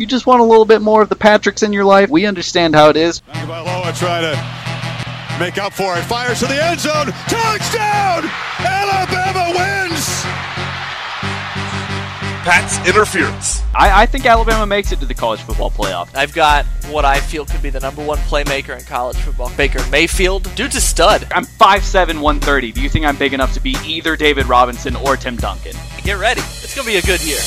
You just want a little bit more of the Patricks in your life. We understand how it is. Tagovailoa trying to make up for it. Fires to the end zone. Touchdown! Alabama wins! Pat's interference. I, I think Alabama makes it to the college football playoff. I've got what I feel could be the number one playmaker in college football. Baker Mayfield. Dude's a stud. I'm 5'7", 130. Do you think I'm big enough to be either David Robinson or Tim Duncan? Get ready. It's going to be a good year.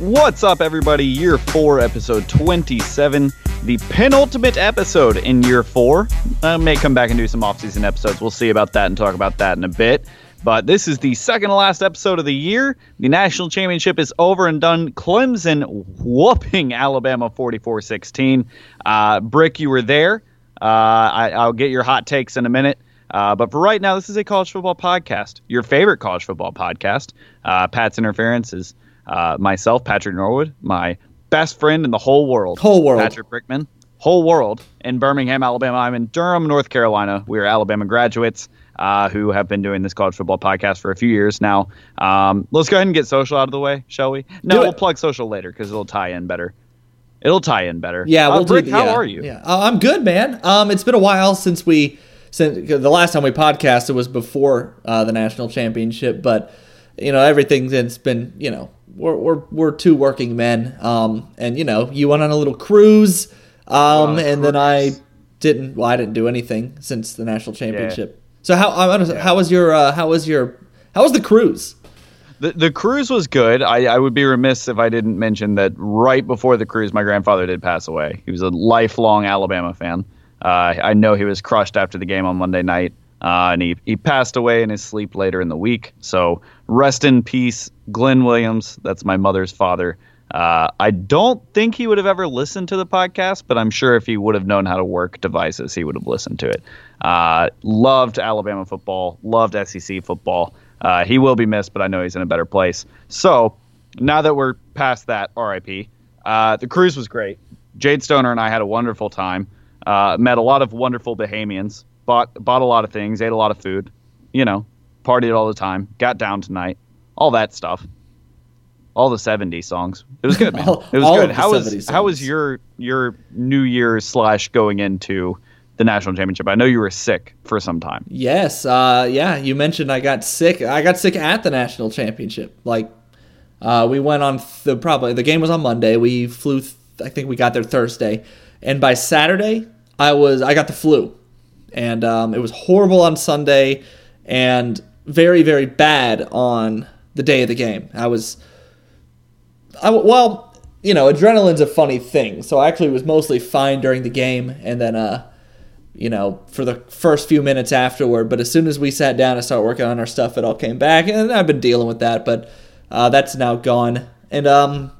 What's up, everybody? Year four, episode 27, the penultimate episode in year four. I may come back and do some offseason episodes. We'll see about that and talk about that in a bit. But this is the second to last episode of the year. The national championship is over and done. Clemson whooping Alabama 44 16. Uh, Brick, you were there. Uh, I, will get your hot takes in a minute. Uh, but for right now, this is a college football podcast, your favorite college football podcast. Uh, Pat's Interference is uh, myself, Patrick Norwood, my best friend in the whole world. Whole world. Patrick Brickman. Whole world in Birmingham, Alabama. I'm in Durham, North Carolina. We are Alabama graduates uh, who have been doing this college football podcast for a few years now. Um, let's go ahead and get social out of the way, shall we? No, we'll plug social later because it'll tie in better. It'll tie in better. Yeah, uh, we'll Brick, do, how are you? Yeah, uh, I'm good, man. Um, it's been a while since we since the last time we podcasted was before uh, the national championship, but you know everything that's been you know we're we're we're two working men, um, and you know you went on a little cruise, um, and cruise. then I didn't. Well, I didn't do anything since the national championship. Yeah. So how yeah. how was your uh, how was your how was the cruise? The, the cruise was good. I, I would be remiss if I didn't mention that right before the cruise, my grandfather did pass away. He was a lifelong Alabama fan. Uh, I know he was crushed after the game on Monday night, uh, and he, he passed away in his sleep later in the week. So rest in peace, Glenn Williams. That's my mother's father. Uh, I don't think he would have ever listened to the podcast, but I'm sure if he would have known how to work devices, he would have listened to it. Uh, loved Alabama football, loved SEC football. Uh, he will be missed, but I know he's in a better place. So now that we're past that, RIP, uh, the cruise was great. Jade Stoner and I had a wonderful time. Uh, met a lot of wonderful Bahamians. Bought bought a lot of things. Ate a lot of food. You know, partied all the time. Got down tonight. All that stuff. All the '70s songs. It was good, man. It was good. How was songs. how was your your New Year's slash going into the national championship. I know you were sick for some time. Yes, uh, yeah. You mentioned I got sick. I got sick at the national championship. Like, uh, we went on the probably the game was on Monday. We flew. Th- I think we got there Thursday, and by Saturday I was I got the flu, and um, it was horrible on Sunday, and very very bad on the day of the game. I was. I, well, you know, adrenaline's a funny thing. So I actually was mostly fine during the game, and then uh, you know, for the first few minutes afterward. But as soon as we sat down and started working on our stuff, it all came back, and I've been dealing with that. But uh, that's now gone, and um,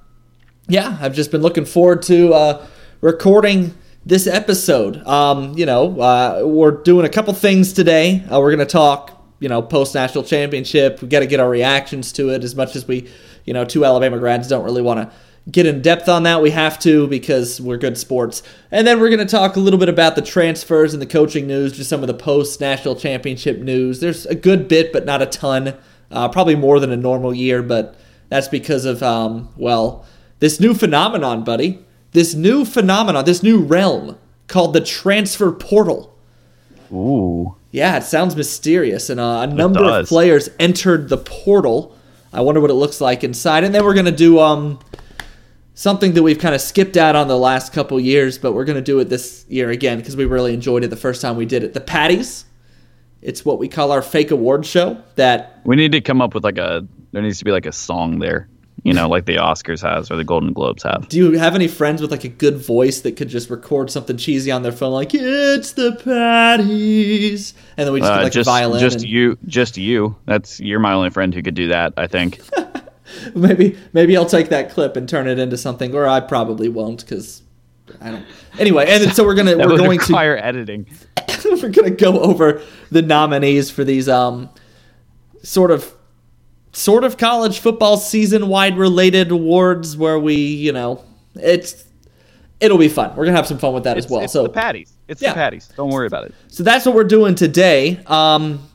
yeah, I've just been looking forward to uh, recording this episode. Um, you know, uh, we're doing a couple things today. Uh, we're gonna talk, you know, post national championship. We got to get our reactions to it as much as we, you know, two Alabama grads don't really want to get in depth on that. We have to because we're good sports. And then we're going to talk a little bit about the transfers and the coaching news, just some of the post national championship news. There's a good bit, but not a ton. Uh, probably more than a normal year, but that's because of, um, well, this new phenomenon, buddy. This new phenomenon, this new realm called the transfer portal. Ooh. Yeah, it sounds mysterious. And uh, a number of players entered the portal. I wonder what it looks like inside. And then we're going to do um, something that we've kind of skipped out on the last couple years, but we're going to do it this year again because we really enjoyed it the first time we did it. The Patties. It's what we call our fake award show. That we need to come up with like a. There needs to be like a song there, you know, like the Oscars has or the Golden Globes have. Do you have any friends with like a good voice that could just record something cheesy on their phone, like "It's the Patties," and then we just uh, get like just, a violin? Just and... you, just you. That's you're my only friend who could do that. I think. maybe maybe I'll take that clip and turn it into something, or I probably won't because I don't. Anyway, and so we're gonna we're going require to editing. we're gonna go over the nominees for these um sort of sort of college football season wide related awards where we you know it's it'll be fun. We're gonna have some fun with that it's, as well. It's so the patties. It's yeah. the patties. Don't worry about it. So that's what we're doing today. Um,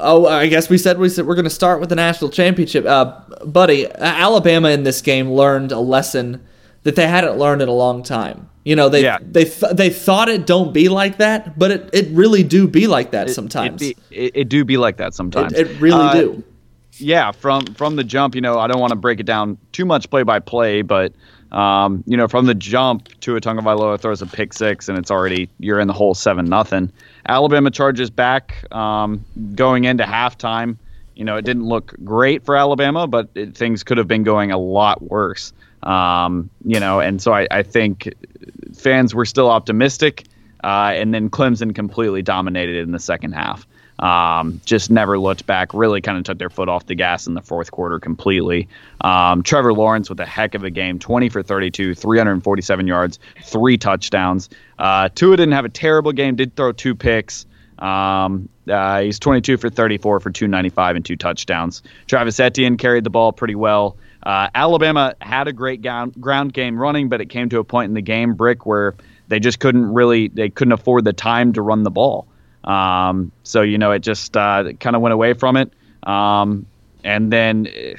Oh, I guess we said we said we're going to start with the national championship. Uh, buddy, Alabama in this game learned a lesson that they hadn't learned in a long time. You know, they Yeah. they th- they thought it don't be like that, but it, it really do be like that sometimes. It, be, it, it do be like that sometimes. It, it really Uh, do. Yeah, from from the jump, you know, I don't want to break it down too much play by play, but um, you know, from the jump, Tua Tagovailoa throws a pick six, and it's already you're in the hole seven nothing. Alabama charges back um, going into halftime. You know, it didn't look great for Alabama, but it, things could have been going a lot worse. Um, you know, and so I, I think fans were still optimistic, uh, and then Clemson completely dominated in the second half. Um, just never looked back. Really kind of took their foot off the gas in the fourth quarter completely. Um, Trevor Lawrence with a heck of a game 20 for 32, 347 yards, three touchdowns. Uh, Tua didn't have a terrible game, did throw two picks. Um, uh, he's 22 for 34 for 295 and two touchdowns. Travis Etienne carried the ball pretty well. Uh, Alabama had a great ground, ground game running, but it came to a point in the game, Brick, where they just couldn't really, they couldn't afford the time to run the ball. Um, so you know, it just uh, kind of went away from it. Um, and then eh,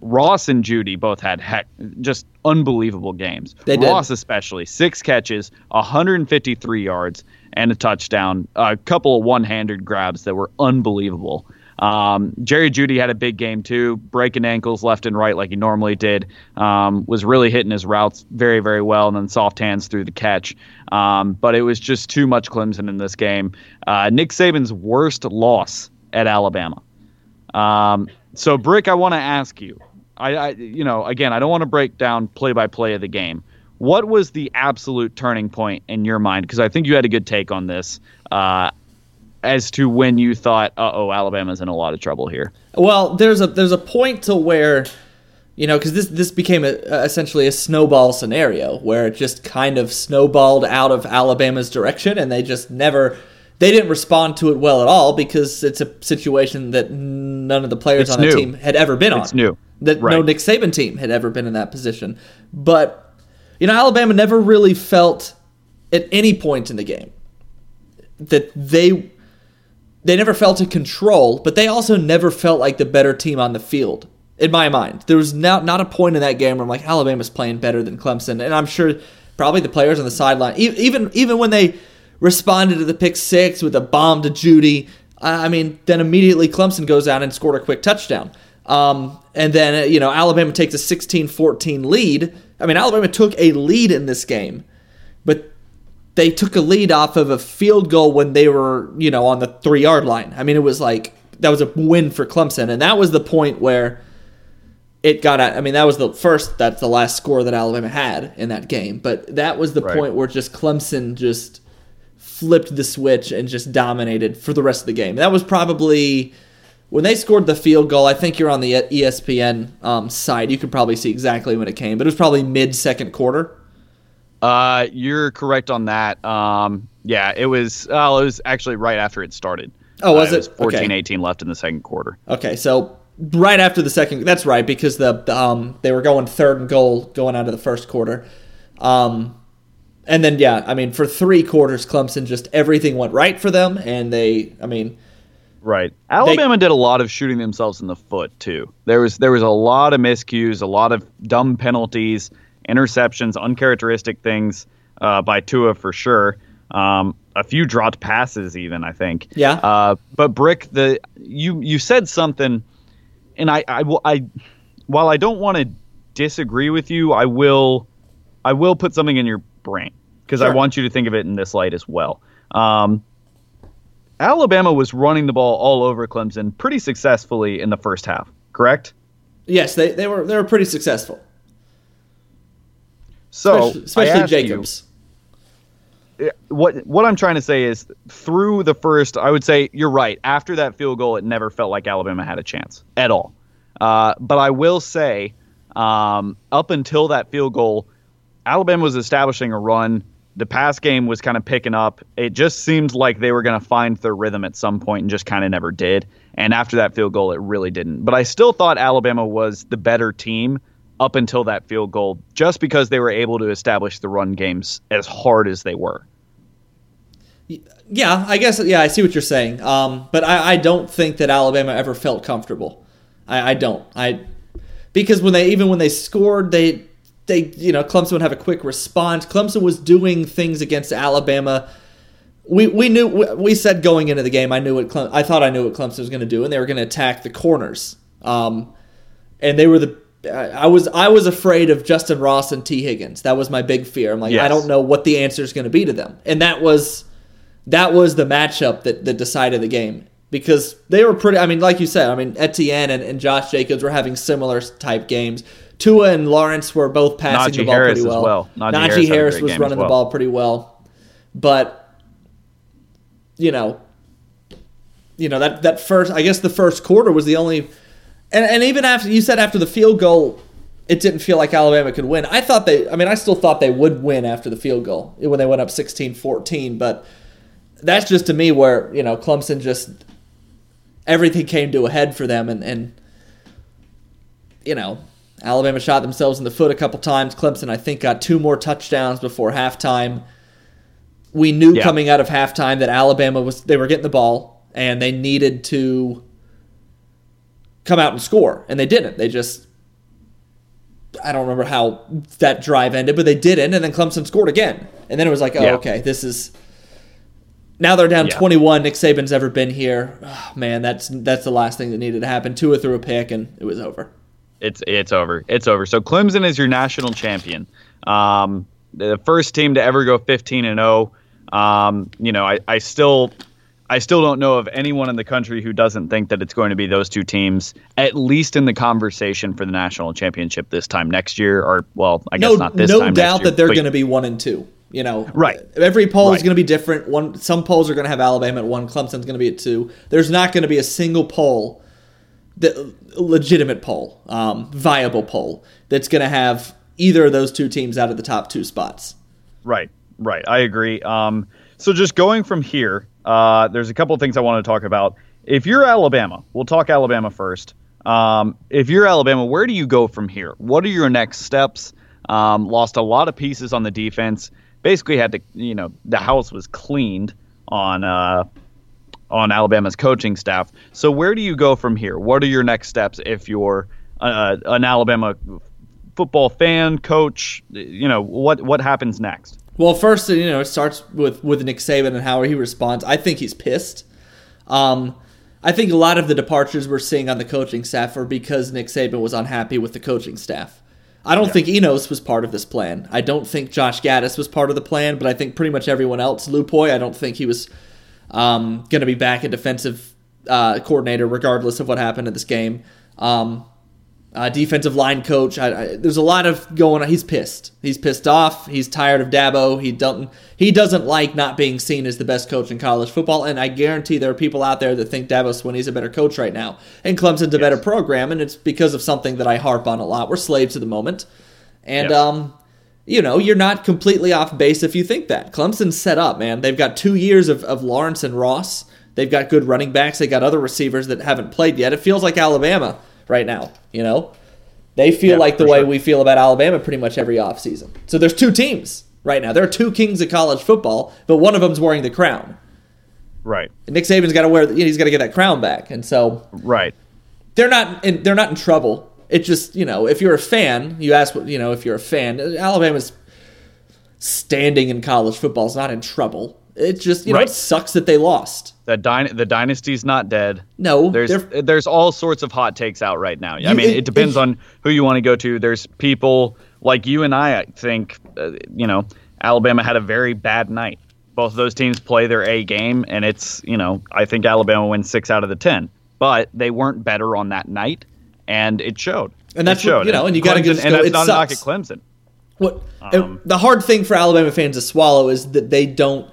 Ross and Jeudy both had heck, just unbelievable games. They did. Ross especially six catches, 153 yards, and a touchdown. A couple of one-handed grabs that were unbelievable. Um, Jerry Jeudy had a big game too, breaking ankles left and right like he normally did. Um, was really hitting his routes very, very well, and then soft hands through the catch. Um, but it was just too much Clemson in this game. Uh, Nick Saban's worst loss at Alabama. Um, so, Brick, I want to ask you. I, I, you know, again, I don't want to break down play by play of the game. What was the absolute turning point in your mind? Because I think you had a good take on this. Uh, as to when you thought, "Uh oh, Alabama's in a lot of trouble here." Well, there's a there's a point to where, you know, because this this became a, essentially a snowball scenario where it just kind of snowballed out of Alabama's direction, and they just never they didn't respond to it well at all because it's a situation that none of the players It's on the team had ever been on. It's new. That no Nick Saban team had ever been in that position, but you know, Alabama never really felt at any point in the game that they they never felt in control, but they also never felt like the better team on the field. In my mind, there was not not a point in that game where I'm like Alabama's playing better than Clemson, and I'm sure probably the players on the sideline, even even when they responded to the pick six with a bomb to Jeudy, I I mean, then immediately Clemson goes out and scored a quick touchdown. Um, and then, uh, you know, Alabama takes a 16 14 lead. I mean, Alabama took a lead in this game, but they took a lead off of a field goal when they were, you know, on the three yard line. I mean, it was like that was a win for Clemson, and that was the point where it got. At, I mean, that was the first. That's the last score that Alabama had in that game, but that was the Right. point where just Clemson just flipped the switch and just dominated for the rest of the game. That was probably when they scored the field goal. I think you're on the ESPN um, site. You could probably see exactly when it came, but it was probably mid second quarter. Uh, you're correct on that. Um, yeah, it was. Well, it was actually right after it started. Oh, was Uh, it? was 14, Okay. 18 left in the second quarter. Okay, so right after the second, that's right because the um they were going third and goal going out of the first quarter, um, and then yeah, I mean for three quarters, Clemson just everything went right for them, and they, I mean, Right. Alabama did a lot of shooting themselves in the foot too. There was there was a lot of miscues, a lot of dumb penalties, interceptions, uncharacteristic things uh, by Tua for sure. Um, a few dropped passes, even I think. Yeah. Uh, but Brick, the you you said something, and I I will I while I don't want to disagree with you, I will I will put something in your brain because I want you to think of it in this light as well. Um, Alabama was running the ball all over Clemson pretty successfully in the first half, correct? yes, they, they were they were pretty successful, So, especially, especially asked you- Jacobs. what what I'm trying to say is through the first, I would say you're right. After that field goal, it never felt like Alabama had a chance at all. Uh, but I will say, um, up until that field goal, Alabama was establishing a run. The pass game was kind of picking up. It just seemed like they were going to find their rhythm at some point and just kind of never did. And after that field goal, it really didn't. But I still thought Alabama was the better team up until that field goal, just because they were able to establish the run games as hard as they were. Yeah, I guess. Yeah, I see what you're saying. Um, but I, I don't think that Alabama ever felt comfortable. I, I don't. I because when they even when they scored, they they you know Clemson would have a quick response. Clemson was doing things against Alabama. We we knew we said going into the game. I knew what I thought I knew what Clemson was going to do, and they were going to attack the corners. Um, and they were the I was I was afraid of Justin Ross and Tee Higgins. That was my big fear. I'm like Yes. I don't know what the answer is going to be to them, and that was that was the matchup that, that decided the game because they were pretty. I mean, like you said, I mean Etienne and, and Josh Jacobs were having similar type games. Tua and Lawrence were both passing Najee the ball Harris pretty well. well. Najee Najee, Harris Harris was running as the ball pretty well, but you know, you know that that first. I guess the first quarter was the only, and and even after you said after the field goal, it didn't feel like Alabama could win. I thought they. I mean, I still thought they would win after the field goal when they went up 16-14, but that's just to me where you know Clemson just everything came to a head for them, and and you know Alabama shot themselves in the foot a couple times. Clemson, I think, got two more touchdowns before halftime. We knew Yeah. coming out of halftime that Alabama was they were getting the ball and they needed to come out and score, and they didn't. They just I don't remember how that drive ended, but they didn't, and then Clemson scored again, and then it was like, oh, Yeah. okay, this is now they're down Yeah. 21. Nick Saban's ever been here. Oh, man, that's that's the last thing that needed to happen. Tua threw a pick, and it was over. It's it's over. It's over. So Clemson is your national champion. Um, the first team to ever go 15 and 0. Um, you know, I, I still I still don't know of anyone in the country who doesn't think that it's going to be those two teams at least in the conversation for the national championship this time next year or well, I guess not this no time doubt next year, that they're going to be one and two. You know, Right. Every poll is going to be different. One, some polls are going to have Alabama at one. Clemson's going to be at two. There's not going to be a single poll, that legitimate poll, um, viable poll that's going to have either of those two teams out of the top two spots. Right, right. I agree. Um, so just going from here, uh, there's a couple of things I want to talk about. If you're Alabama, we'll talk Alabama first. Um, if you're Alabama, where do you go from here? What are your next steps? Um, lost a lot of pieces on the defense. Basically, had to, you know, the house was cleaned on uh, on Alabama's coaching staff. So where do you go from here? What are your next steps if you're uh, an Alabama football fan, coach? You know, what what happens next? Well, first, you know, it starts with with Nick Saban and how he responds. I think he's pissed. Um, I think a lot of the departures we're seeing on the coaching staff are because Nick Saban was unhappy with the coaching staff. I don't think Enos was part of this plan. I don't think Josh Gaddis was part of the plan, but I think pretty much everyone else. Lupoi, I don't think he was um, going to be back a defensive uh, coordinator, regardless of what happened in this game. Um, uh, defensive line coach. I, I, there's a lot of going on. He's pissed. He's pissed off. He's tired of Dabo. He doesn't. He doesn't like not being seen as the best coach in college football. And I guarantee there are people out there that think Dabo Swinney's a better coach right now, and Clemson's a better program. And it's because of something that I harp on a lot. We're slaves to the moment, and Yep. um, you know, you're not completely off base if you think that. Clemson's set up, man. They've got two years of, of Lawrence and Ross. They've got good running backs. They got other receivers that haven't played yet. It feels like Alabama right now, you know? They feel Yeah, like the way sure. we feel about Alabama pretty much every offseason. So there's two teams right now. There are two kings of college football, but one of them's wearing the crown. Right, And Nick Saban's got to wear, you know, he's got to get that crown back. And so right. they're not in, they're not in trouble. It just you know if you're a fan, you ask you know if you're a fan. Alabama's standing in college football is not in trouble. It just you know it sucks that they lost. The dy- the dynasty's not dead. No, There's there's all sorts of hot takes out right now. I mean, it- it depends it- on who you want to go to. There's people like you and I. I think uh, you know Alabama had a very bad night. Both of those teams play their A game, and it's you know I think Alabama wins six out of the ten. But they weren't better on that night, and it showed. And that's it showed. what- you know, and you gotta Clemson- just and that's it not a knock at. Clemson. What Um, the hard thing for Alabama fans to swallow is that they don't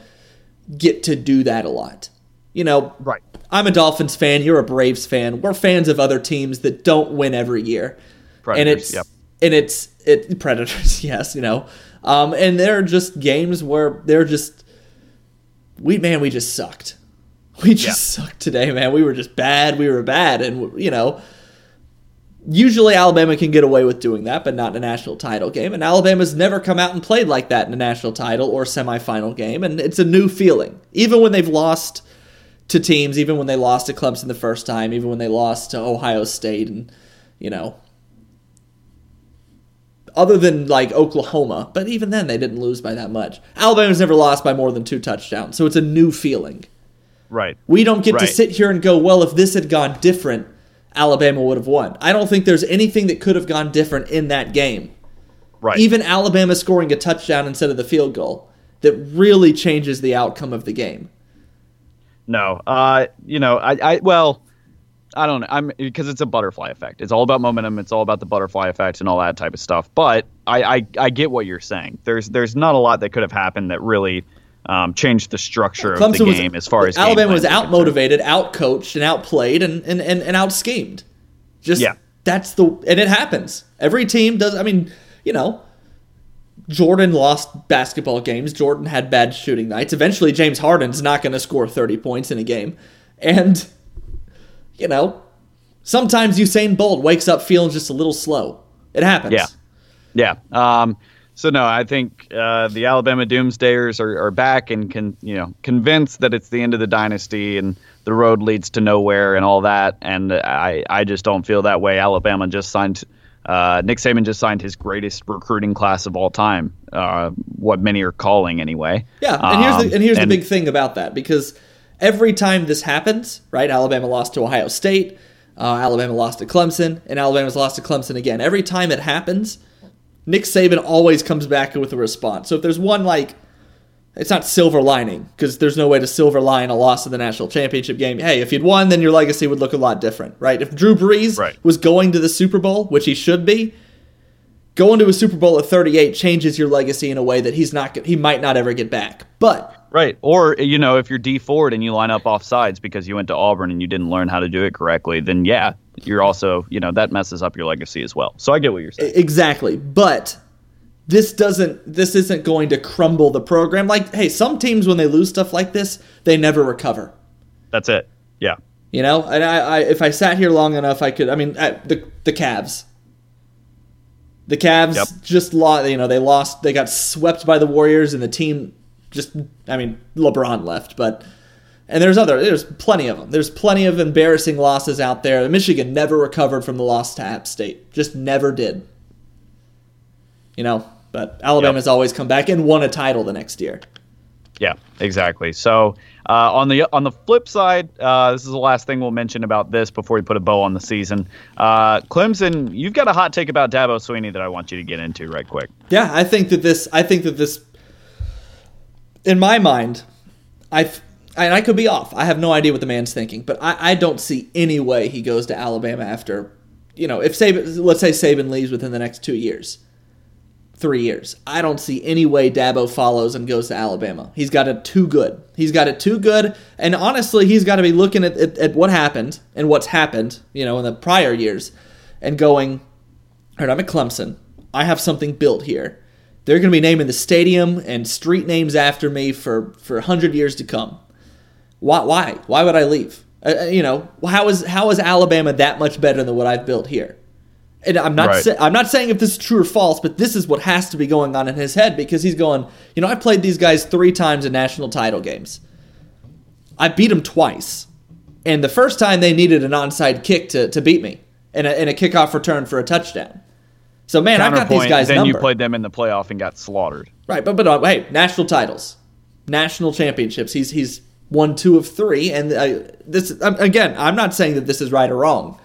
get to do that a lot. You know, Right. I'm a Dolphins fan. You're a Braves fan. We're fans of other teams that don't win every year, and it's yep. and it's it Predators. Yes, you know, um, and they're just games where they're just we man we just sucked. We just sucked today, man. We were just bad. We were bad, and you know Usually Alabama can get away with doing that, but not in a national title game. And Alabama's never come out and played like that in a national title or semifinal game, and it's a new feeling. Even when they've lost to teams, even when they lost to Clemson the first time, even when they lost to Ohio State and you know other than like Oklahoma, but even then they didn't lose by that much. Alabama's never lost by more than two touchdowns, so it's a new feeling. Right. We don't get to sit here and go, well, if this had gone different, Alabama would have won. I don't think there's anything that could have gone different in that game. Right. Even Alabama scoring a touchdown instead of the field goal that really changes the outcome of the game. No, uh, you know, I, I, well, I don't know. I'm because it's a butterfly effect. It's all about momentum. It's all about the butterfly effect and all that type of stuff. But I, I, I get what you're saying. There's, there's not a lot that could have happened that really um, changed the structure of the game as far as game Alabama was out motivated, out coached, and outplayed, and and and, and out schemed. Just Yeah. that's the and it happens. Every team does. I mean, you know, Jordan lost basketball games. Jordan had bad shooting nights. Eventually, James Harden's not going to score thirty points in a game, and you know, sometimes Usain Bolt wakes up feeling just a little slow. It happens. Yeah. Yeah. Um, so no, I think uh, the Alabama Doomsdayers are, are back and can you know convinced that it's the end of the dynasty and the road leads to nowhere and all that. And I I just don't feel that way. Alabama just signed. Uh, Nick Saban just signed his greatest recruiting class of all time. Uh, what many are calling anyway. Yeah, and here's Um, the and here's the big thing about that because every time this happens, right? Alabama lost to Ohio State, uh, Alabama lost to Clemson, and Alabama's lost to Clemson again. Every time it happens, Nick Saban always comes back with a response. So if there's one like, it's not silver lining because there's no way to silver line a loss in the national championship game. Hey, if you'd won, then your legacy would look a lot different, right? If Drew Brees Right. was going to the Super Bowl, which he should be, going to a Super Bowl at 38 changes your legacy in a way that he's not he might not ever get back. But Right. Or, you know, if you're Dee Ford and you line up off sides because you went to Auburn and you didn't learn how to do it correctly, then yeah, you're also, you know, that messes up your legacy as well. So I get what you're saying. exactly. But this doesn't this isn't going to crumble the program. Like, hey, some teams when they lose stuff like this, they never recover. That's it. Yeah. You know, and I, I if I sat here long enough, I could. I mean, I, the the Cavs. The Cavs Yep. just lost. You know, they lost. They got swept by the Warriors, and the team just. I mean, LeBron left, but and there's other. There's plenty of them. There's plenty of embarrassing losses out there. Michigan never recovered from the loss to App State. Just never did. You know, but Alabama's always come back and won a title the next year. Yeah, exactly. So uh, on the on the flip side, uh, this is the last thing we'll mention about this before we put a bow on the season. Uh, Clemson, you've got a hot take about Dabo Swinney that I want you to get into right quick. Yeah, I think that this. I think that this. In my mind, I and I could be off. I have no idea what the man's thinking, but I, I don't see any way he goes to Alabama after, you know, if Saban, let's say Saban leaves within the next two years, three years. I don't see any way Dabo follows and goes to Alabama. He's got it too good. He's got it too good, and honestly, he's got to be looking at, at, at what happened and what's happened, you know, in the prior years, and going, all right, I'm at Clemson. I have something built here. They're going to be naming the stadium and street names after me for for 100 years to come. Why why why would I leave? Uh, uh, you know, how is how is Alabama that much better than what I've built here? And I'm not Right. sa- I'm not saying if this is true or false, but this is what has to be going on in his head because he's going, you know, I played these guys 3 times in national title games. I beat them twice. And the first time they needed an onside kick to, to beat me and a, and a kickoff return for a touchdown. So man, I've got these guys then number. you played them in the playoff and got slaughtered. Right, but but uh, hey, national titles, national championships. He's he's won two of three, and uh, this again. I'm not saying that this is right or wrong,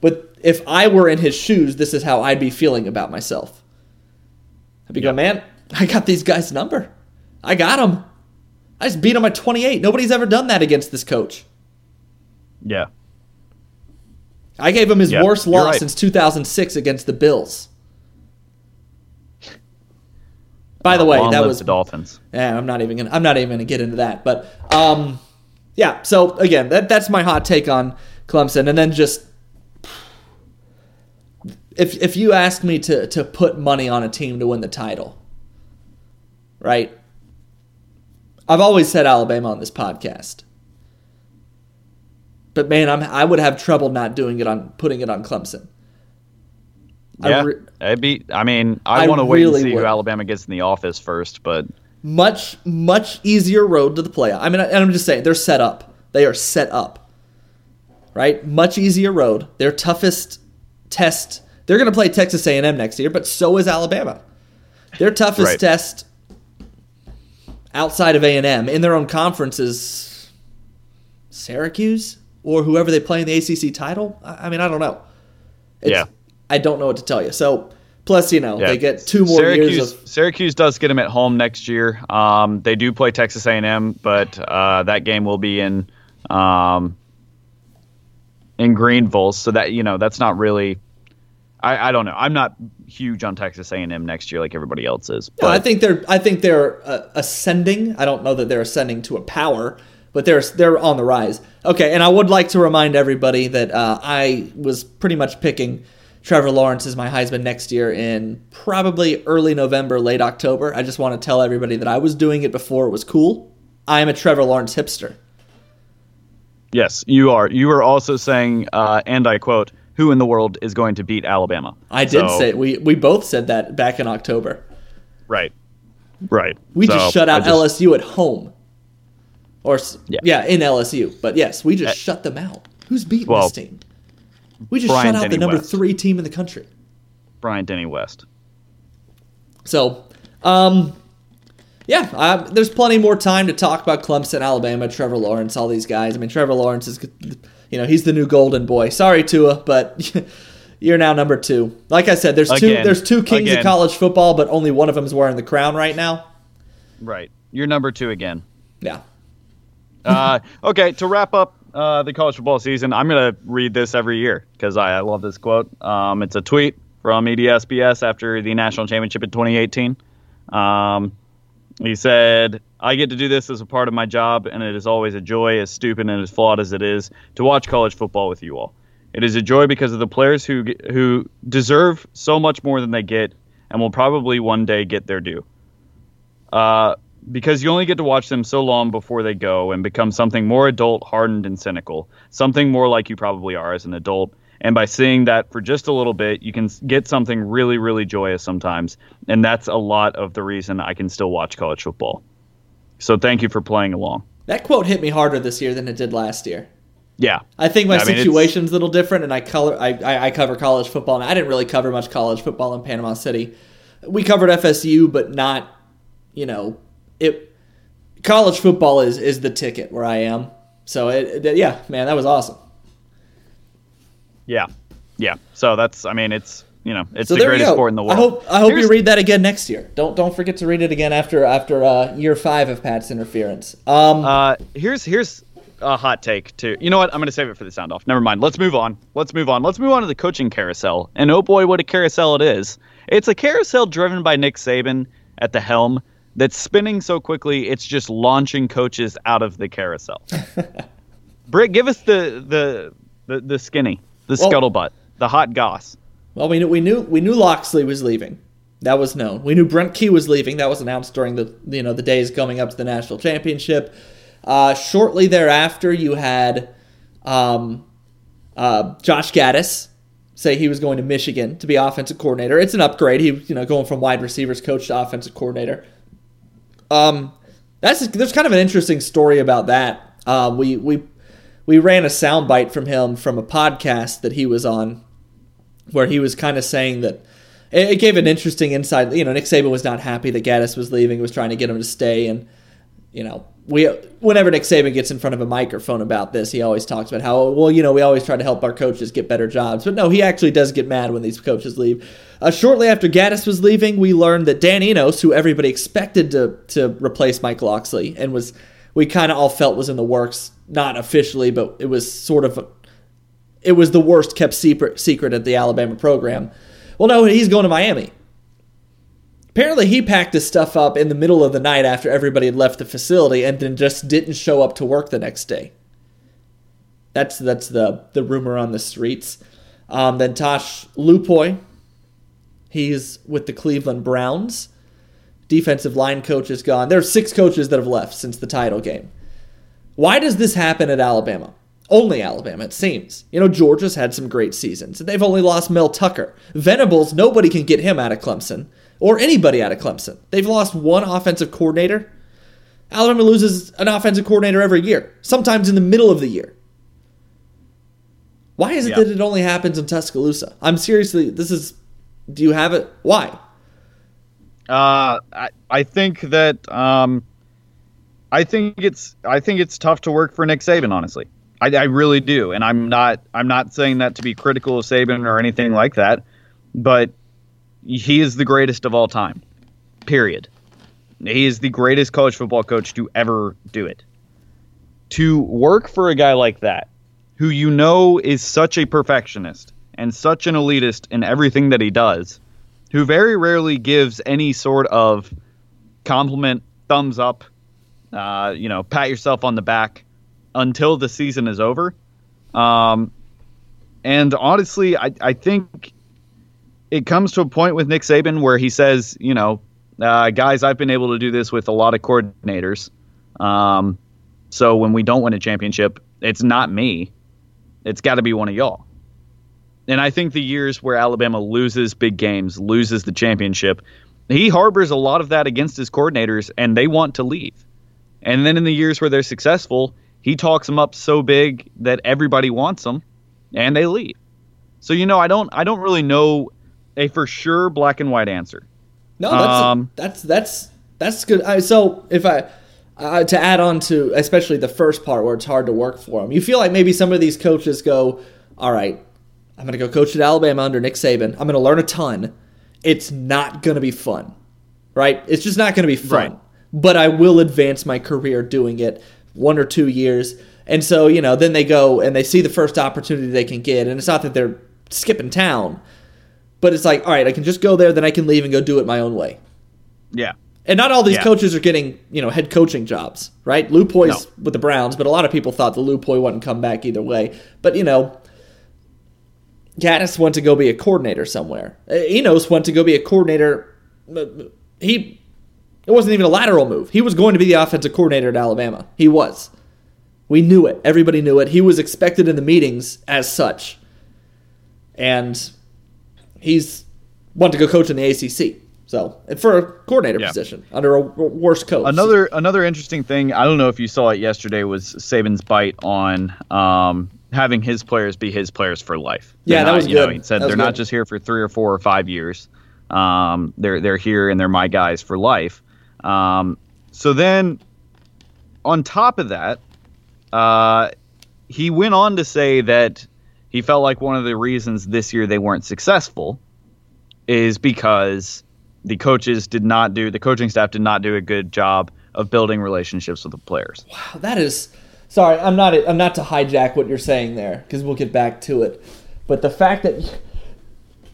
but if I were in his shoes, this is how I'd be feeling about myself. I'd be going, man, I got these guys' number. I got them. I just beat them at 28. Nobody's ever done that against this coach. Yeah. I gave him his Yeah, worst loss right. since 2006 against the Bills. By the way, Long that was the Dolphins. Yeah, I'm not even gonna. I'm not even gonna get into that. But um, yeah. So again, that that's my hot take on Clemson, and then just if if you ask me to to put money on a team to win the title, right? I've always said Alabama on this podcast, but man, I'm I would have trouble not doing it on putting it on Clemson. I Yeah, re- it'd be. I mean, I, I want to wait really and see would. who Alabama gets in the office first, but much much easier road to the playoff. I mean, and I'm just saying they're set up. They are set up. Right? Much easier road. Their toughest test. They're going to play Texas A&M next year, but so is Alabama. Their toughest Right. test outside of A&M in their own conference is Syracuse or whoever they play in the ACC title. I I mean, I don't know. It's- Yeah. I don't know what to tell you. So, plus, you know, yeah. they get two more Syracuse, years of Syracuse does get them at home next year. Um, they do play Texas A&M, but uh, that game will be in um, in Greenville, so that you know that's not really. I, I don't know. I'm not huge on Texas A&M next year like everybody else is. No, I think they're I think they're uh, ascending. I don't know that they're ascending to a power, but they're they're on the rise. Okay, and I would like to remind everybody that uh, I was pretty much picking Trevor Lawrence is my Heisman next year in probably early November, late October. I just want to tell everybody that I was doing it before it was cool. I am a Trevor Lawrence hipster. Yes, you are. You are also saying, uh, and I quote, "Who in the world is going to beat Alabama?" I did So- say we we both said that back in October. right, right. We So, just shut out just- LSU at home. Or Yeah. yeah. in LSU. But yes, we just shut them out. Who's beating well, this team? We just Brian shut out the number West. three team in the country. Brian Denny West. So, um, yeah, uh, there's plenty more time to talk about Clemson, Alabama, Trevor Lawrence, all these guys. I mean, Trevor Lawrence is, you know, he's the new golden boy. Sorry, Tua, but you're now number two. Like I said, there's two there's two kings Again. of college football, but only one of them is wearing the crown right now. Right. You're number two again. Yeah. uh, okay, to wrap up uh, the college football season, I'm going to read this every year because I, I love this quote. Um, it's a tweet from EDSBS after the national championship in 2018. Um, he said, I get to do this as a part of my job, and it is always a joy, as stupid and as flawed as it is, to watch college football with you all. It is a joy because of the players who who deserve so much more than they get, and will probably one day get their due. Uh, because you only get to watch them so long before they go and become something more adult, hardened, and cynical, something more like you probably are as an adult. And by seeing that for just a little bit, you can get something really, really joyous sometimes. And that's a lot of the reason I can still watch college football. So thank you for playing along. That quote hit me harder this year than it did last year. Yeah. I think my I mean, situation's a little different, and I color I, I, I cover college football, and I didn't really cover much college football in Panama City. We covered FSU, but not, you know, it. College football is is the ticket where I am. So it, it- yeah, man, that was awesome. Yeah. Yeah. So that's, I mean, it's, you know, it's So the greatest sport in the world. I hope I hope Here's- you read that again next year. Don't don't forget to read it again after after uh, year five of Pat's interference. Um, Uh, here's here's a hot take too. You know what? I'm going to save it for the sound off. Never mind. Let's move on. Let's move on. Let's move on to the coaching carousel. And oh boy, what a carousel it is! It's a carousel driven by Nick Saban at the helm that's spinning so quickly it's just launching coaches out of the carousel. Britt, give us the the the, the skinny, the Well- scuttlebutt, the hot goss. Well, we knew we knew we knew Locksley was leaving. That was known. We knew Brent Key was leaving. That was announced during the you know the days coming up to the national championship. Uh, shortly thereafter, you had um, uh, Josh Gaddis say he was going to Michigan to be offensive coordinator. It's an upgrade. He you know going from wide receivers coach to offensive coordinator. Um, that's there's kind of an interesting story about that. Uh, we we we ran a soundbite from him from a podcast that he was on where he was kind of saying that it, it gave an interesting insight. You know, Nick Saban was not happy that Gaddis was leaving, was trying to get him to stay, and you know, we whenever Nick Saban gets in front of a microphone about this, he always talks about how well, you know, we always try to help our coaches get better jobs, but no, he actually does get mad when these coaches leave. Uh, shortly after Gaddis was leaving, we learned that Dan Enos, who everybody expected to to replace Mike Locksley, and was we kind of all felt was in the works, not officially, but it was sort of it was the worst kept secret secret at the Alabama program. Well, no, he's going to Miami. Apparently, he packed his stuff up in the middle of the night after everybody had left the facility, and then just didn't show up to work the next day. That's that's the the rumor on the streets. Um, then Tosh Lupoi, he's with the Cleveland Browns. Defensive line coach is gone. There are six coaches that have left since the title game. Why does this happen at Alabama? Only Alabama, it seems. You know, Georgia's had some great seasons. They've only lost Mel Tucker. Venables, nobody can get him out of Clemson or anybody out of Clemson. They've lost one offensive coordinator. Alabama loses an offensive coordinator every year, sometimes in the middle of the year. Why is it Yeah. that it only happens in Tuscaloosa? I'm seriously, this is, do you have it? Why? Uh, I, I think that um, I think it's I think it's tough to work for Nick Saban. Honestly, I, I really do, and I'm not I'm not saying that to be critical of Saban or anything like that, but he is the greatest of all time. Period. He is the greatest college football coach to ever do it. To work for a guy like that, who you know is such a perfectionist and such an elitist in everything that he does, who very rarely gives any sort of compliment, thumbs up, uh, you know, pat yourself on the back until the season is over. Um, and honestly, I, I think it comes to a point with Nick Saban where he says, you know, uh, guys, I've been able to do this with a lot of coordinators. Um, so when we don't win a championship, it's not me. It's got to be one of y'all. And I think the years where Alabama loses big games, loses the championship, he harbors a lot of that against his coordinators, and they want to leave. And then in the years where they're successful, he talks them up so big that everybody wants them, and they leave. So you know, I don't, I don't really know a for sure black and white answer. No, that's Um, that's that's that's good. I, so if I uh, to add on to especially the first part where it's hard to work for them, you feel like maybe some of these coaches go, "All right, I'm going to go coach at Alabama under Nick Saban. I'm going to learn a ton. It's not going to be fun, right? It's just not going to be fun. Right. But I will advance my career doing it one or two years." And so, you know, then they go and they see the first opportunity they can get. And it's not that they're skipping town, but it's like, all right, I can just go there, then I can leave and go do it my own way. Yeah, And not all these Yeah. coaches are getting, you know, head coaching jobs, right? Lupoi's No. with the Browns, but a lot of people thought the Lupoi wouldn't come back either way. But, you know, Gaddis went to go be a coordinator somewhere. Uh, Enos went to go be a coordinator. He, it wasn't even a lateral move. He was going to be the offensive coordinator at Alabama. He was. We knew it. Everybody knew it. He was expected in the meetings as such. And he's wanted to go coach in the ACC. So and for a coordinator Yeah. position under a worse coach. Another another interesting thing, I don't know if you saw it yesterday, was Saban's bite on um, having his players be his players for life. Yeah, They're that not- was you know, good. he said they're not just here for three or four or five years. Um, they're they're here and they're my guys for life. Um, so then, on top of that, uh, he went on to say that he felt like one of the reasons this year they weren't successful is because the coaches did not do the coaching staff did not do a good job of building relationships with the players. Wow, that is. Sorry, I'm not. I'm not to hijack what you're saying there because we'll get back to it. But the fact that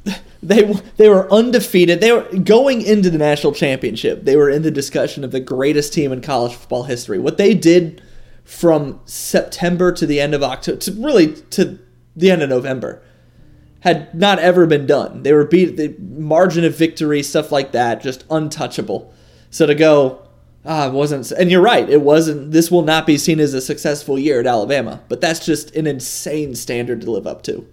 they they were undefeated, they were going into the national championship. They were in the discussion of the greatest team in college football history. What they did from September to the end of October, to really to the end of November, had not ever been done. They were beat the margin of victory, stuff like that, just untouchable. So to go, ah, it wasn't. And you're right, it wasn't. This will not be seen as a successful year at Alabama, but that's just an insane standard to live up to.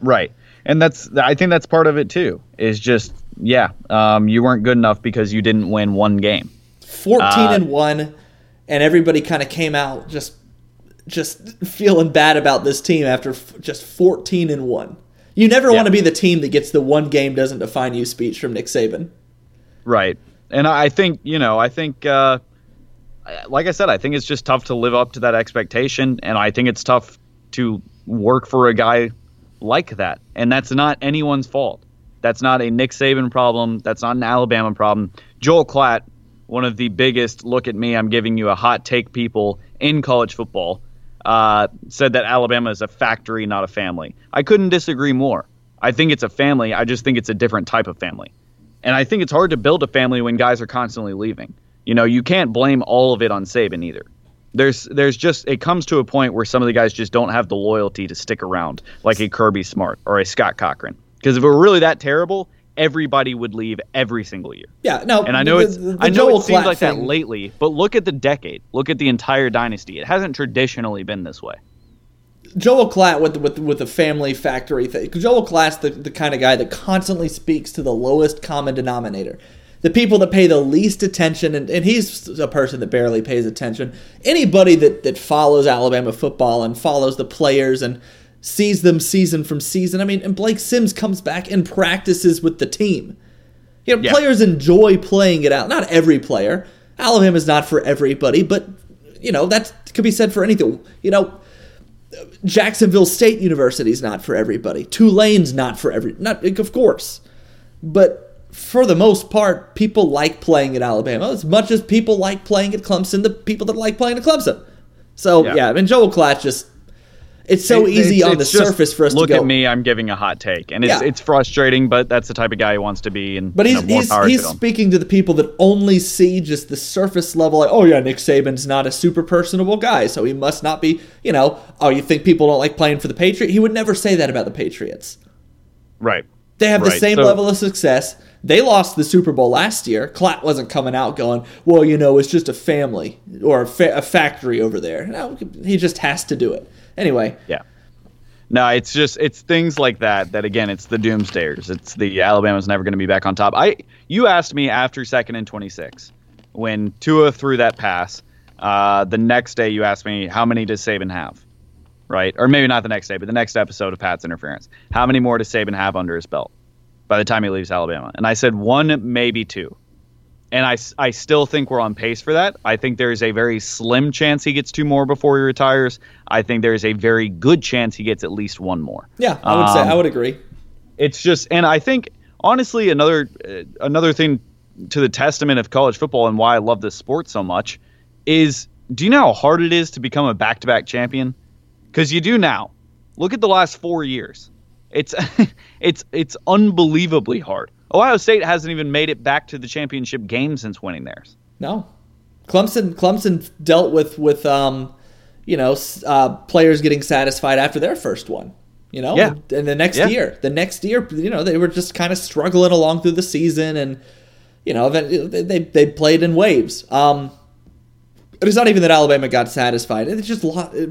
Right. And that's I think that's part of it too. Is just yeah, um, you weren't good enough because you didn't win one game. 14 Uh, and 1 and everybody kind of came out just just feeling bad about this team after f- just 14 and 1 you never Yeah. want to be the team that gets the one game doesn't define you speech from nick saban Right. And I think, you know, I think, uh, like I said, I think it's just tough to live up to that expectation. And I think it's tough to work for a guy like that. And that's not anyone's fault. That's not a Nick Saban problem. That's not an Alabama problem. Joel Klatt, one of the biggest look at me, I'm giving you a hot take people in college football, uh, said that Alabama is a factory, not a family. I couldn't disagree more. I think it's a family. I just think it's a different type of family. And I think it's hard to build a family when guys are constantly leaving. You know, you can't blame all of it on Saban either. There's there's just it comes to a point where some of the guys just don't have the loyalty to stick around, like a Kirby Smart or a Scott Cochran. Because if it were really that terrible, everybody would leave every single year. yeah no And I know the- it's the- the I know Joel it seems Klatt like that lately, but look at the decade. Look at the entire dynasty. It hasn't traditionally been this way. Joel Klatt with with with the family factory thing. Joel Klatt's the, the kind of guy that constantly speaks to the lowest common denominator. The people that pay the least attention, and, and he's a person that barely pays attention. Anybody that, that follows Alabama football and follows the players and sees them season from season. I mean, and Blake Sims comes back and practices with the team. You know, Yeah. players enjoy playing it out. Not every player. Alabama's not for everybody, but you know that could be said for anything. You know, Jacksonville State University is not for everybody. Tulane's not for every. Not of course, but for the most part, people like playing at Alabama as much as people like playing at Clemson. The people that like playing at Clemson. So yeah, Yeah. I mean Joel Klatt just. It's so It- easy it's- on the it's just, surface for us look to go. at me. I'm giving a hot take, and it's Yeah. it's frustrating, but that's the type of guy he wants to be. And But you he's know, more he's, power to he's speaking to the people that only see just the surface level. Like, oh yeah, Nick Saban's not a super personable guy, so he must not be. You know, oh, you think people don't like playing for the Patriots? He would never say that about the Patriots. right. They have the same so- level of success. They lost the Super Bowl last year. Klatt wasn't coming out going, well, you know, it's just a family or a, fa- a factory over there. No, he just has to do it. Anyway, Yeah. No, it's just it's things like that that again it's the doomsdayers. It's the Alabama's never going to be back on top. I you asked me after second and 26 when Tua threw that pass. Uh, the next day you asked me how many does Saban have? Right? Or maybe not the next day, but the next episode of Pat's interference. How many more does Saban have under his belt by the time he leaves Alabama? And I said one, maybe two. And I, I still think we're on pace for that. I think there is a very slim chance he gets two more before he retires. I think there is a very good chance he gets at least one more. yeah, I would say Um, I would agree. It's just, and I think honestly, another uh, another thing to the testament of college football and why I love this sport so much is, do you know how hard it is to become a back-to-back champion? Because you do now. Look at the last four years. It's it's it's unbelievably hard. Ohio State hasn't even made it back to the championship game since winning theirs. No, Clemson. Clemson dealt with with um, you know, uh, players getting satisfied after their first one. You know, Yeah. and the next Yeah. year, the next year, you know, they were just kind of struggling along through the season, and you know, they they, they played in waves. Um, it's not even that Alabama got satisfied; it's just lo- it,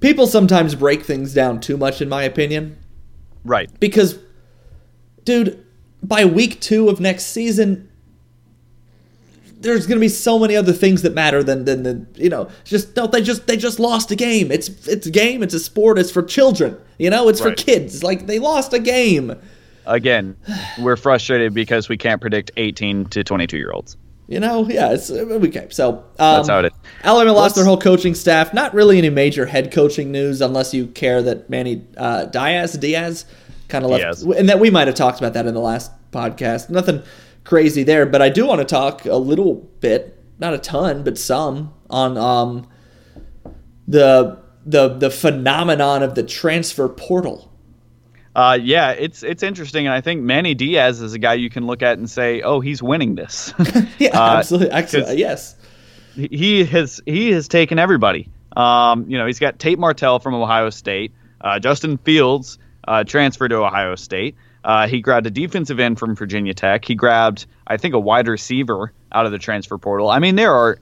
people sometimes break things down too much, in my opinion Right. because dude by week two of next season there's going to be so many other things that matter than than the you know just no they just they just lost a game. It's it's a game it's a sport it's for children you know it's for kids. Like they lost a game. Again, we're frustrated because we can't predict 18 to 22 year olds. you know yeah it's okay so um, That's how it is. alabama lost their whole coaching staff. Not really any major head coaching news unless you care that manny uh, diaz diaz kind of left Diaz. and that we might have talked about that in the last podcast nothing crazy there but i do want to talk a little bit not a ton but some on um the the the phenomenon of the transfer portal Uh, yeah, it's it's interesting, and I think Manny Diaz is a guy you can look at and say, "Oh, he's winning this." yeah Uh, absolutely Actually, yes he has he has taken everybody. Um, you know, he's got Tate Martell from Ohio State, uh, Justin Fields uh, transferred to Ohio State. Uh, he grabbed a defensive end from Virginia Tech. He grabbed, I think, a wide receiver out of the transfer portal. I mean, there are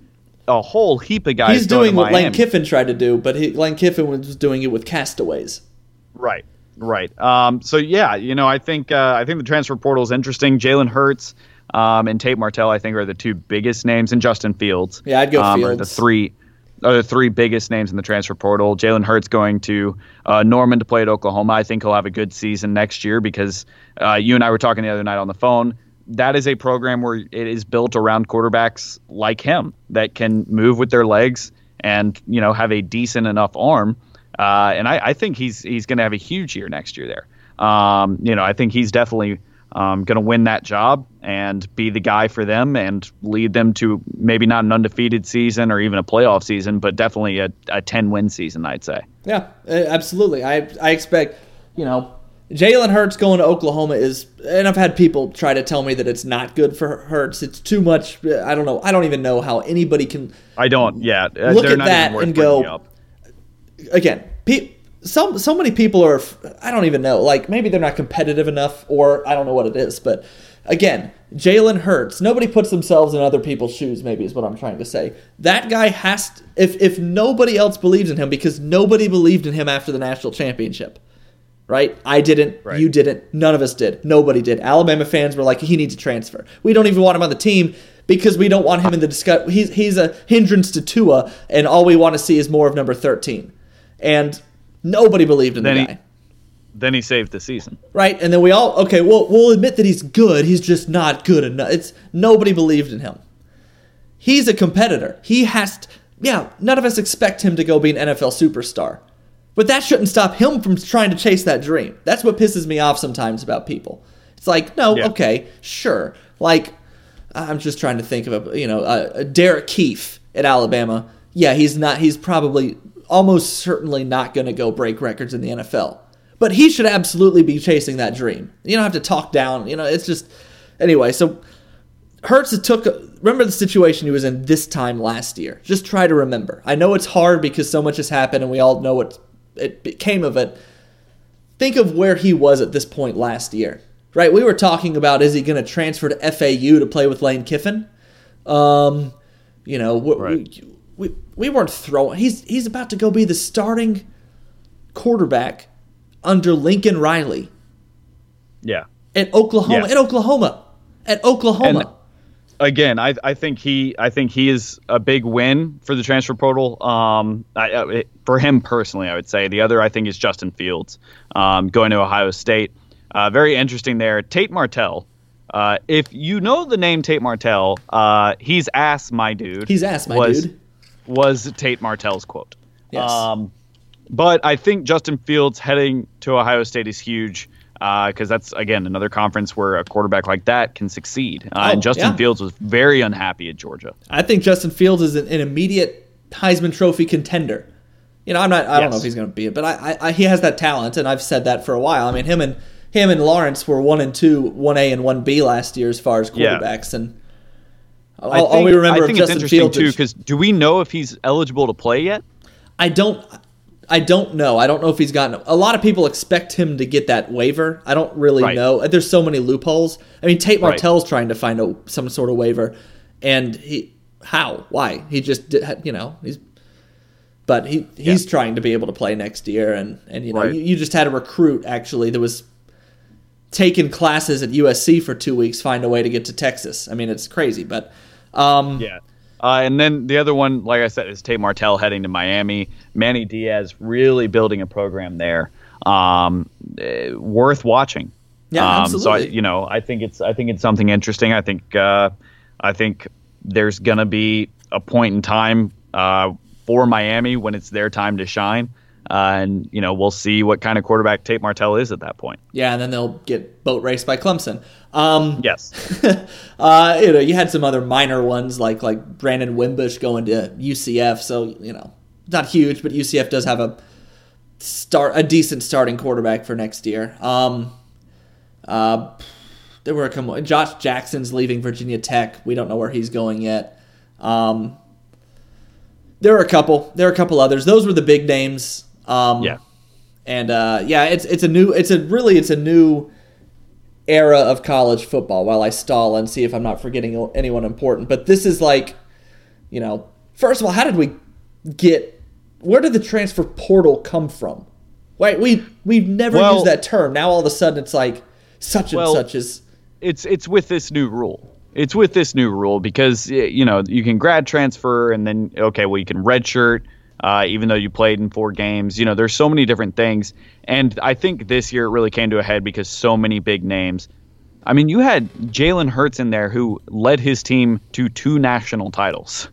a whole heap of guys. he's doing what lane kiffin tried to do but he, lane kiffin was doing it with castaways Right, right. Um, so yeah, you know, I think uh, I think the transfer portal is interesting. Jalen Hurts um, and Tate Martell, I think, are the two biggest names, and Justin Fields. Yeah, I'd go um, Are the three are the three biggest names in the transfer portal. Jalen Hurts going to uh, Norman to play at Oklahoma. I think he'll have a good season next year because uh, you and I were talking the other night on the phone. That is a program where it is built around quarterbacks like him that can move with their legs and you know have a decent enough arm. Uh, and I, I think he's he's going to have a huge year next year there. Um, you know, I think he's definitely um, going to win that job and be the guy for them and lead them to maybe not an undefeated season or even a playoff season, but definitely a, a 10 win season, I'd say. Yeah, absolutely. I I expect you know Jalen Hurts going to Oklahoma is, and I've had people try to tell me that it's not good for Hurts. It's too much. I don't know. I don't even know how anybody can. I don't, yeah. uh, Look at that and go-. Again, pe- so so many people are. I don't even know. Like maybe they're not competitive enough, or I don't know what it is. But again, Jalen Hurts. Nobody puts themselves in other people's shoes. Maybe is what I'm trying to say. That guy has to, if if nobody else believes in him because nobody believed in him after the national championship. Right? I didn't. Right. You didn't. None of us did. Nobody did. Alabama fans were like, he needs to transfer. We don't even want him on the team because we don't want him in the discuss. He's he's a hindrance to Tua, and all we want to see is more of number thirteen. And nobody believed in Then the he- guy Then he saved the season. right? And then we all okay. Well, we'll admit that he's good. He's just not good enough. It's nobody believed in him. He's a competitor. He has. To, yeah, none of us expect him to go be an NFL superstar, but that shouldn't stop him from trying to chase that dream. That's what pisses me off sometimes about people. It's like, no, Yeah. okay, sure. Like, I'm just trying to think of a, you know, a, a Derek Keefe at Alabama. Yeah, he's not. He's probably almost certainly not going to go break records in the NFL. But he should absolutely be chasing that dream. You don't have to talk down. You know, it's just anyway. So Hurts took. Remember the situation he was in this time last year. Just try to remember. I know it's hard because so much has happened, and we all know what it became of it. Think of where he was at this point last year. Right, we were talking about is he going to transfer to FAU to play with Lane Kiffin? Um, you know, we, Right. we, we we weren't throwing. He's he's about to go be the starting quarterback under Lincoln Riley Yeah. at Oklahoma. Yeah. At Oklahoma. At Oklahoma. And- again, I, I think he I think he is a big win for the transfer portal. Um, I, I, for him personally, I would say the other I think is Justin Fields, um, going to Ohio State. Uh, very interesting there. Tate Martell. Uh, if you know the name Tate Martell, uh, he's ass my dude. He's ass my was, dude. Was Tate Martell's quote. Yes. Um, but I think Justin Fields heading to Ohio State is huge because that's again another conference where a quarterback like that can succeed. Uh, Oh, and Justin yeah. Fields was very unhappy at Georgia. I think Justin Fields is an, an immediate Heisman Trophy contender. You know, I'm not. I don't know if he's going to be it, but I, I, I, he has that talent, and I've said that for a while. I mean, him and him and Lawrence were one and two, one A and one B last year as far as Yeah. quarterbacks, and all, I all think, we remember I of think it's Justin interesting Fields. too because do we know if he's eligible to play yet? I don't. I don't know. I don't know if he's gotten. A lot of people expect him to get that waiver. I don't really Right. know. There's so many loopholes. I mean, Tate Right. Martell's trying to find a, some sort of waiver, and he how why he just did, you know he's. But he he's trying to be able to play next year, and and you know Right. you, you just had a recruit actually that was taking classes at USC for two weeks, find a way to get to Texas. I mean, it's crazy, but um, Yeah. Uh, and then the other one, like I said, is Tate Martell heading to Miami. Manny Diaz really building a program there. Um, eh, worth watching. Yeah, um, So I, you know, I think it's I think it's something interesting. I think uh, I think there's gonna be a point in time uh, for Miami when it's their time to shine. Uh, and you know we'll see what kind of quarterback Tate Martell is at that point. yeah, and then they'll get boat raced by Clemson. Um, Yes, uh, you know, you had some other minor ones like like Brandon Wimbush going to UCF. So you know, not huge, but UCF does have a start a decent starting quarterback for next year. Um, uh, there were a couple. Josh Jackson's leaving Virginia Tech. We don't know where he's going yet. Um, there were a couple. There are a couple others. Those were the big names. Um, yeah, and uh, yeah, it's it's a new it's a really it's a new era of college football. While I stall and see if I'm not forgetting anyone important, but this is like, you know, first of all, how did we get? Where did the transfer portal come from? Right, we we've never Well- used that term. Now all of a sudden it's like such and Well, such is. it's it's with this new rule. It's with this new rule because you know you can grad transfer and then okay, well you can redshirt uh, even though you played in four games. You know, there's so many different things, and I think this year it really came to a head because so many big names. I mean, you had Jalen Hurts in there who led his team to two national titles,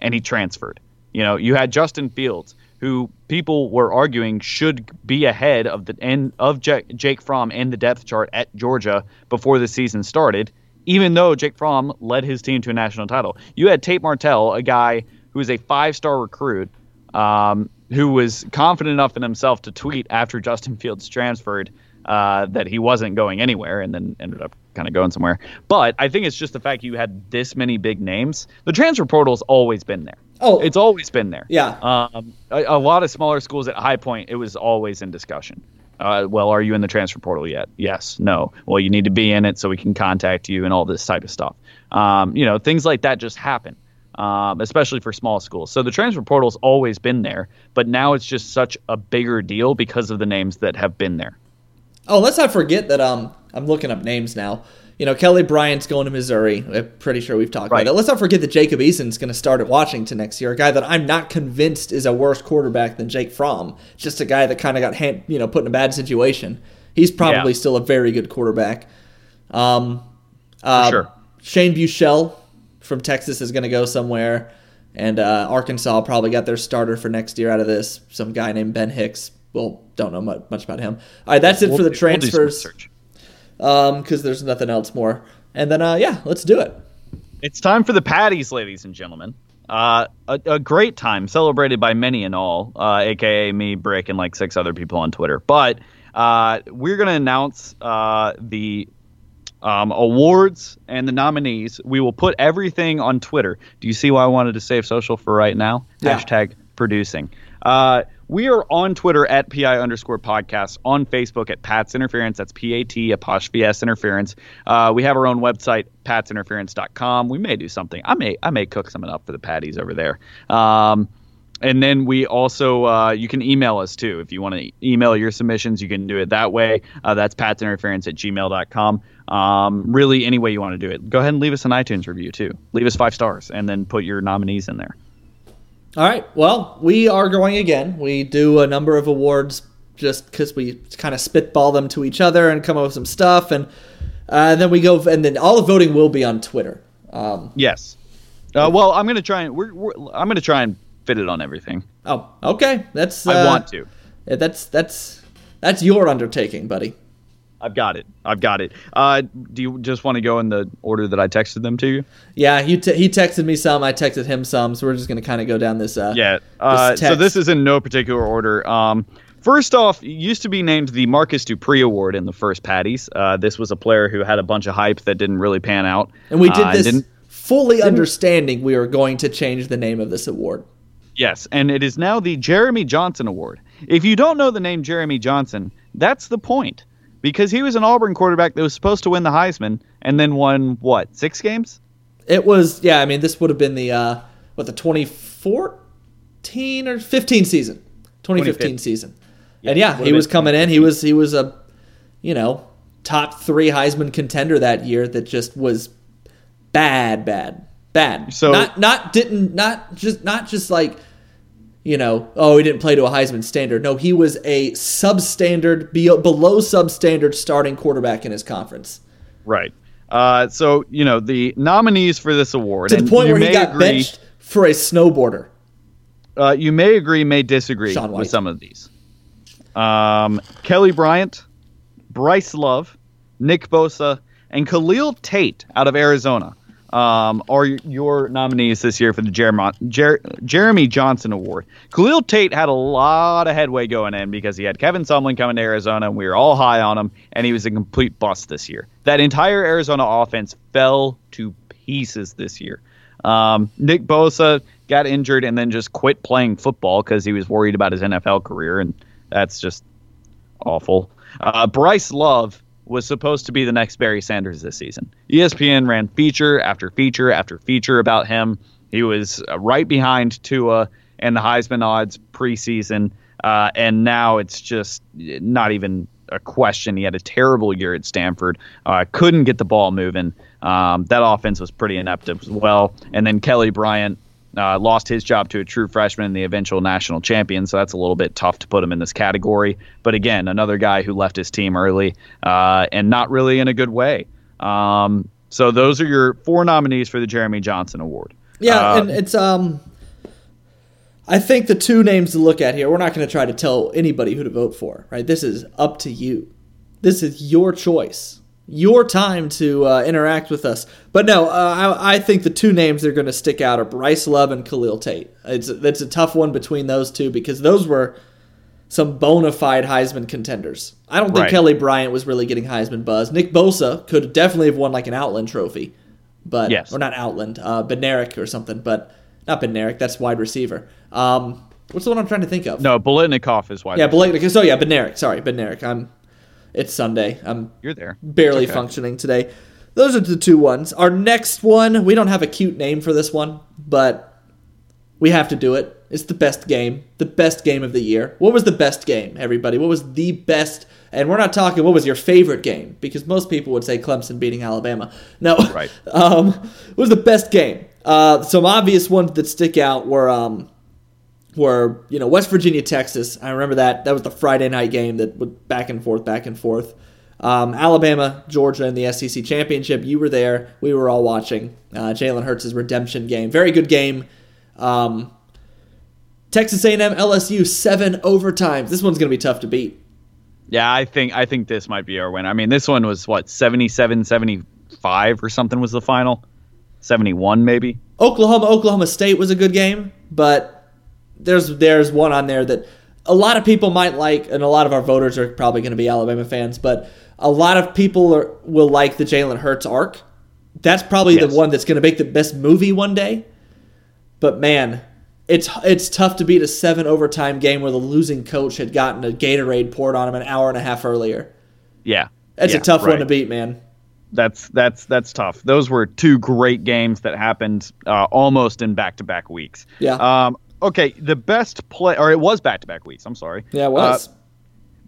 and he transferred. You know, you had Justin Fields, who people were arguing should be ahead of the end of Ja- Jake Fromm in the depth chart at Georgia before the season started, even though Jake Fromm led his team to a national title. You had Tate Martell, a guy who is a five-star recruit, um, who was confident enough in himself to tweet after Justin Fields transferred uh, that he wasn't going anywhere, and then ended up kind of going somewhere. But I think it's just the fact you had this many big names. The transfer portal's always been there. Oh. it's always been there. Yeah. Um, a, a lot of smaller schools at High Point, it was always in discussion. Uh, well, are you in the transfer portal yet? Yes. No. Well, you need to be in it so we can contact you and all this type of stuff. Um, you know, things like that just happen, um, especially for small schools. So the transfer portal's always been there, but now it's just such a bigger deal because of the names that have been there. Oh, let's not forget that um, I'm looking up names now. You know, Kelly Bryant's going to Missouri. I'm pretty sure we've talked Right. about it. Let's not forget that Jacob Eason's going to start at Washington next year. A guy that I'm not convinced is a worse quarterback than Jake Fromm. Just a guy that kind of got hand, you know put in a bad situation. He's probably Yeah. still a very good quarterback. Um, uh, sure. Shane Buechele from Texas is going to go somewhere, and uh, Arkansas probably got their starter for next year out of this. Some guy named Ben Hicks. Well, don't know much, much about him. All right, that's it for the We'll do- we'll transfers um because there's nothing else more and then uh yeah let's do it It's time for the patties, ladies and gentlemen. Uh, a, a great time celebrated by many and all, uh, aka me, Brick, and like six other people on Twitter. But uh, we're going to announce uh, the um, awards and the nominees. We will put everything on Twitter. Do you see why I wanted to save social for right now? Yeah. Hashtag producing. Uh, we are on Twitter at PI underscore podcast, on Facebook at Pat's Interference. That's P A T apostrophe S Interference. Uh, we have our own website, patsinterference.com. We may do something. I may I may cook something up for the patties over there. Um, and then we also uh, you can email us too if you want to email your submissions you can do it that way uh, that's patsinterference at gmail.com um, really any way you want to do it. Go ahead and leave us an itunes review too. Leave us five stars and then put your nominees in there. All right. Well we are going again. We do a number of awards just because we kind of spitball them to each other and come up with some stuff and uh, then we go and then all the voting will be on twitter. Um, yes. Uh, well i'm gonna try and we're, we're, i'm gonna try and fit it on everything. Oh okay. That's uh, i want to. that's that's that's your undertaking buddy i've got it i've got it uh, do you just want to go in the order that i texted them to you yeah he, t- he texted me some i texted him some so we're just gonna kind of go down this uh Yeah. Uh, this so this is in no particular order. Um, first off, used to be named the Marcus Dupree Award in the first Patties. Uh, this was a player who had a bunch of hype that didn't really pan out. and we did Uh, this didn't- fully understanding we were going to change the name of this award yes, and it is now the Jeremy Johnson Award. If you don't know the name Jeremy Johnson, that's the point. Because he was an Auburn quarterback that was supposed to win the Heisman and then won, what, six games? It was yeah. I mean, this would have been the uh, what the 2014 or 15 season, 2015 2015. season, and yeah, he was coming in. He was he was a you know top three Heisman contender that year. That just was bad, bad, bad. So- not not didn't not just not just like you know oh he didn't play to a Heisman standard. No, he was a substandard be- below substandard starting quarterback in his conference. Right. Uh, so, you know, the nominees for this award. To the point where he got agree- benched for a snowboarder. uh, you may agree, may disagree with some of these. Um, Kelly Bryant, Bryce Love, Nick Bosa, and Khalil Tate out of Arizona um, are your nominees this year for the Jeremy, Jer- Jeremy Johnson Award. Khalil Tate had a lot of headway going in because he had Kevin Sumlin coming to Arizona, and we were all high on him, and he was a complete bust this year. That entire Arizona offense fell to pieces this year. Um, Nick Bosa got injured and then just quit playing football because he was worried about his NFL career, and that's just awful. Uh, Bryce Love was supposed to be the next Barry Sanders this season. ESPN ran feature after feature after feature about him. He was uh, right behind Tua and the Heisman odds preseason, uh, and now it's just not even a question. He had a terrible year at Stanford. Uh, couldn't get the ball moving. Um, that offense was pretty inept as well. And then Kelly Bryant uh, lost his job to a true freshman and the eventual national champion, so that's a little bit tough to put him in this category. But again, another guy who left his team early uh, and not really in a good way. Um, so those are your four nominees for the Jeremy Johnson Award. Yeah, Uh, and it's um I think the two names to look at here, we're not going to try to tell anybody who to vote for, right? This is up to you. This is your choice. Your time to uh, interact with us. But no, uh, I, I think the two names that are going to stick out are Bryce Love and Khalil Tate. It's it's a tough one between those two because those were some bona fide Heisman contenders. I don't think Right. Kelly Bryant was really getting Heisman buzz. Nick Bosa could definitely have won like an Outland trophy, but Yes. or not Outland, uh, or something, but not Bednarik. That's wide receiver. Um, What's the one I'm trying to think of? No, Biletnikoff is wide. Yeah. Blake. So yeah, Bednarik. Sorry, Bednarik. I'm. It's Sunday. I'm you're there. barely okay. functioning today. Those are the two ones. Our next one, we don't have a cute name for this one, but we have to do it. It's the best game, the best game of the year. What was the best game, everybody? What was the best? And we're not talking what was your favorite game because most people would say Clemson beating Alabama. No, Right. um, what was the best game? Uh, some obvious ones that stick out were um, were you know West Virginia Texas. I remember that that was the Friday night game that went back and forth, back and forth. Um, Alabama, Georgia in the SEC championship. You were there. We were all watching. Uh, Jalen Hurts' redemption game. Very good game. Um, Texas A&M, LSU seven overtimes. This one's gonna be tough to beat. Yeah, I think I think this might be our win. I mean, this one was what 77 75 or something was the final. 71 maybe. Oklahoma, Oklahoma State was a good game, but there's there's one on there that a lot of people might like, and a lot of our voters are probably going to be Alabama fans, but a lot of people are, will like the Jalen Hurts arc. That's probably Yes. the one that's going to make the best movie one day. But man, it's it's tough to beat a seven overtime game where the losing coach had gotten a Gatorade poured on him an hour and a half earlier. Yeah. That's Yeah, a tough one to beat, man. That's that's that's tough. Those were two great games that happened uh, almost in back-to-back weeks. Yeah. Um okay, the best play or it was back-to-back weeks. I'm sorry. Yeah, it was. Uh,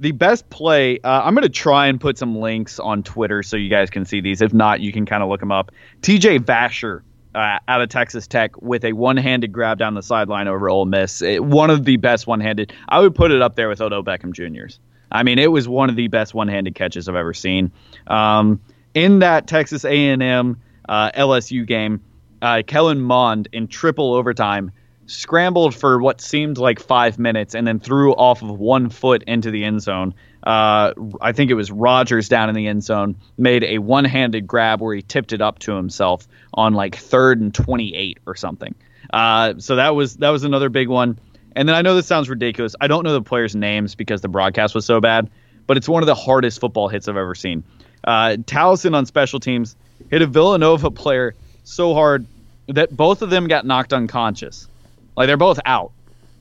the best play uh, i'm going to try and put some links on twitter so you guys can see these if not you can kind of look them up tj vasher uh, out of texas tech with a one-handed grab down the sideline over Ole miss It- one of the best one-handed i would put it up there with odell beckham jr's i mean it was one of the best one-handed catches i've ever seen um, in that texas a&m uh, lsu game uh, kellen mond in triple overtime scrambled for what seemed like five minutes and then threw off of one foot into the end zone. Uh, I think it was Rogers down in the end zone made a one-handed grab where he tipped it up to himself on like third and 28 or something. Uh, so that was that was another big one. And then I know this sounds ridiculous. I don't know the players' names because the broadcast was so bad, but it's one of the hardest football hits I've ever seen. Uh, Towson on special teams hit a Villanova player so hard that both of them got knocked unconscious. Like they're both out.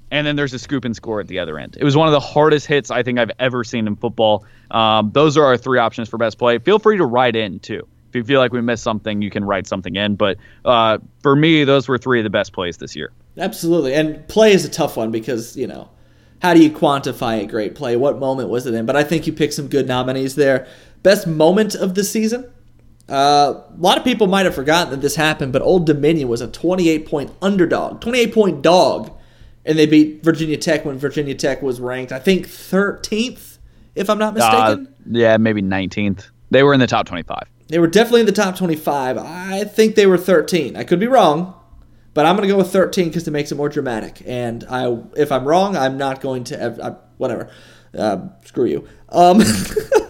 And then there's a scoop and score at the other end. It was one of the hardest hits I think I've ever seen in football. Um, those are our three options for best play. Feel free to write in too. If you feel like we missed something, you can write something in. But uh, for me, those were three of the best plays this year. Absolutely. And play is a tough one because, you know, how do you quantify a great play? What moment was it in? But I think you picked some good nominees there. Best moment of the season? Uh, a lot of people might have forgotten that this happened, but Old Dominion was a 28 point underdog, 28 point dog, and they beat Virginia Tech when Virginia Tech was ranked, I think, 13th, if I'm not Uh, mistaken. yeah, maybe 19th. They were in the top 25. They were definitely in the top 25. I think they were 13. I could be wrong, but I'm going to go with 13 because it makes it more dramatic. And I, if I'm wrong, I'm not going to. ev- I, whatever. Uh, screw you. Um,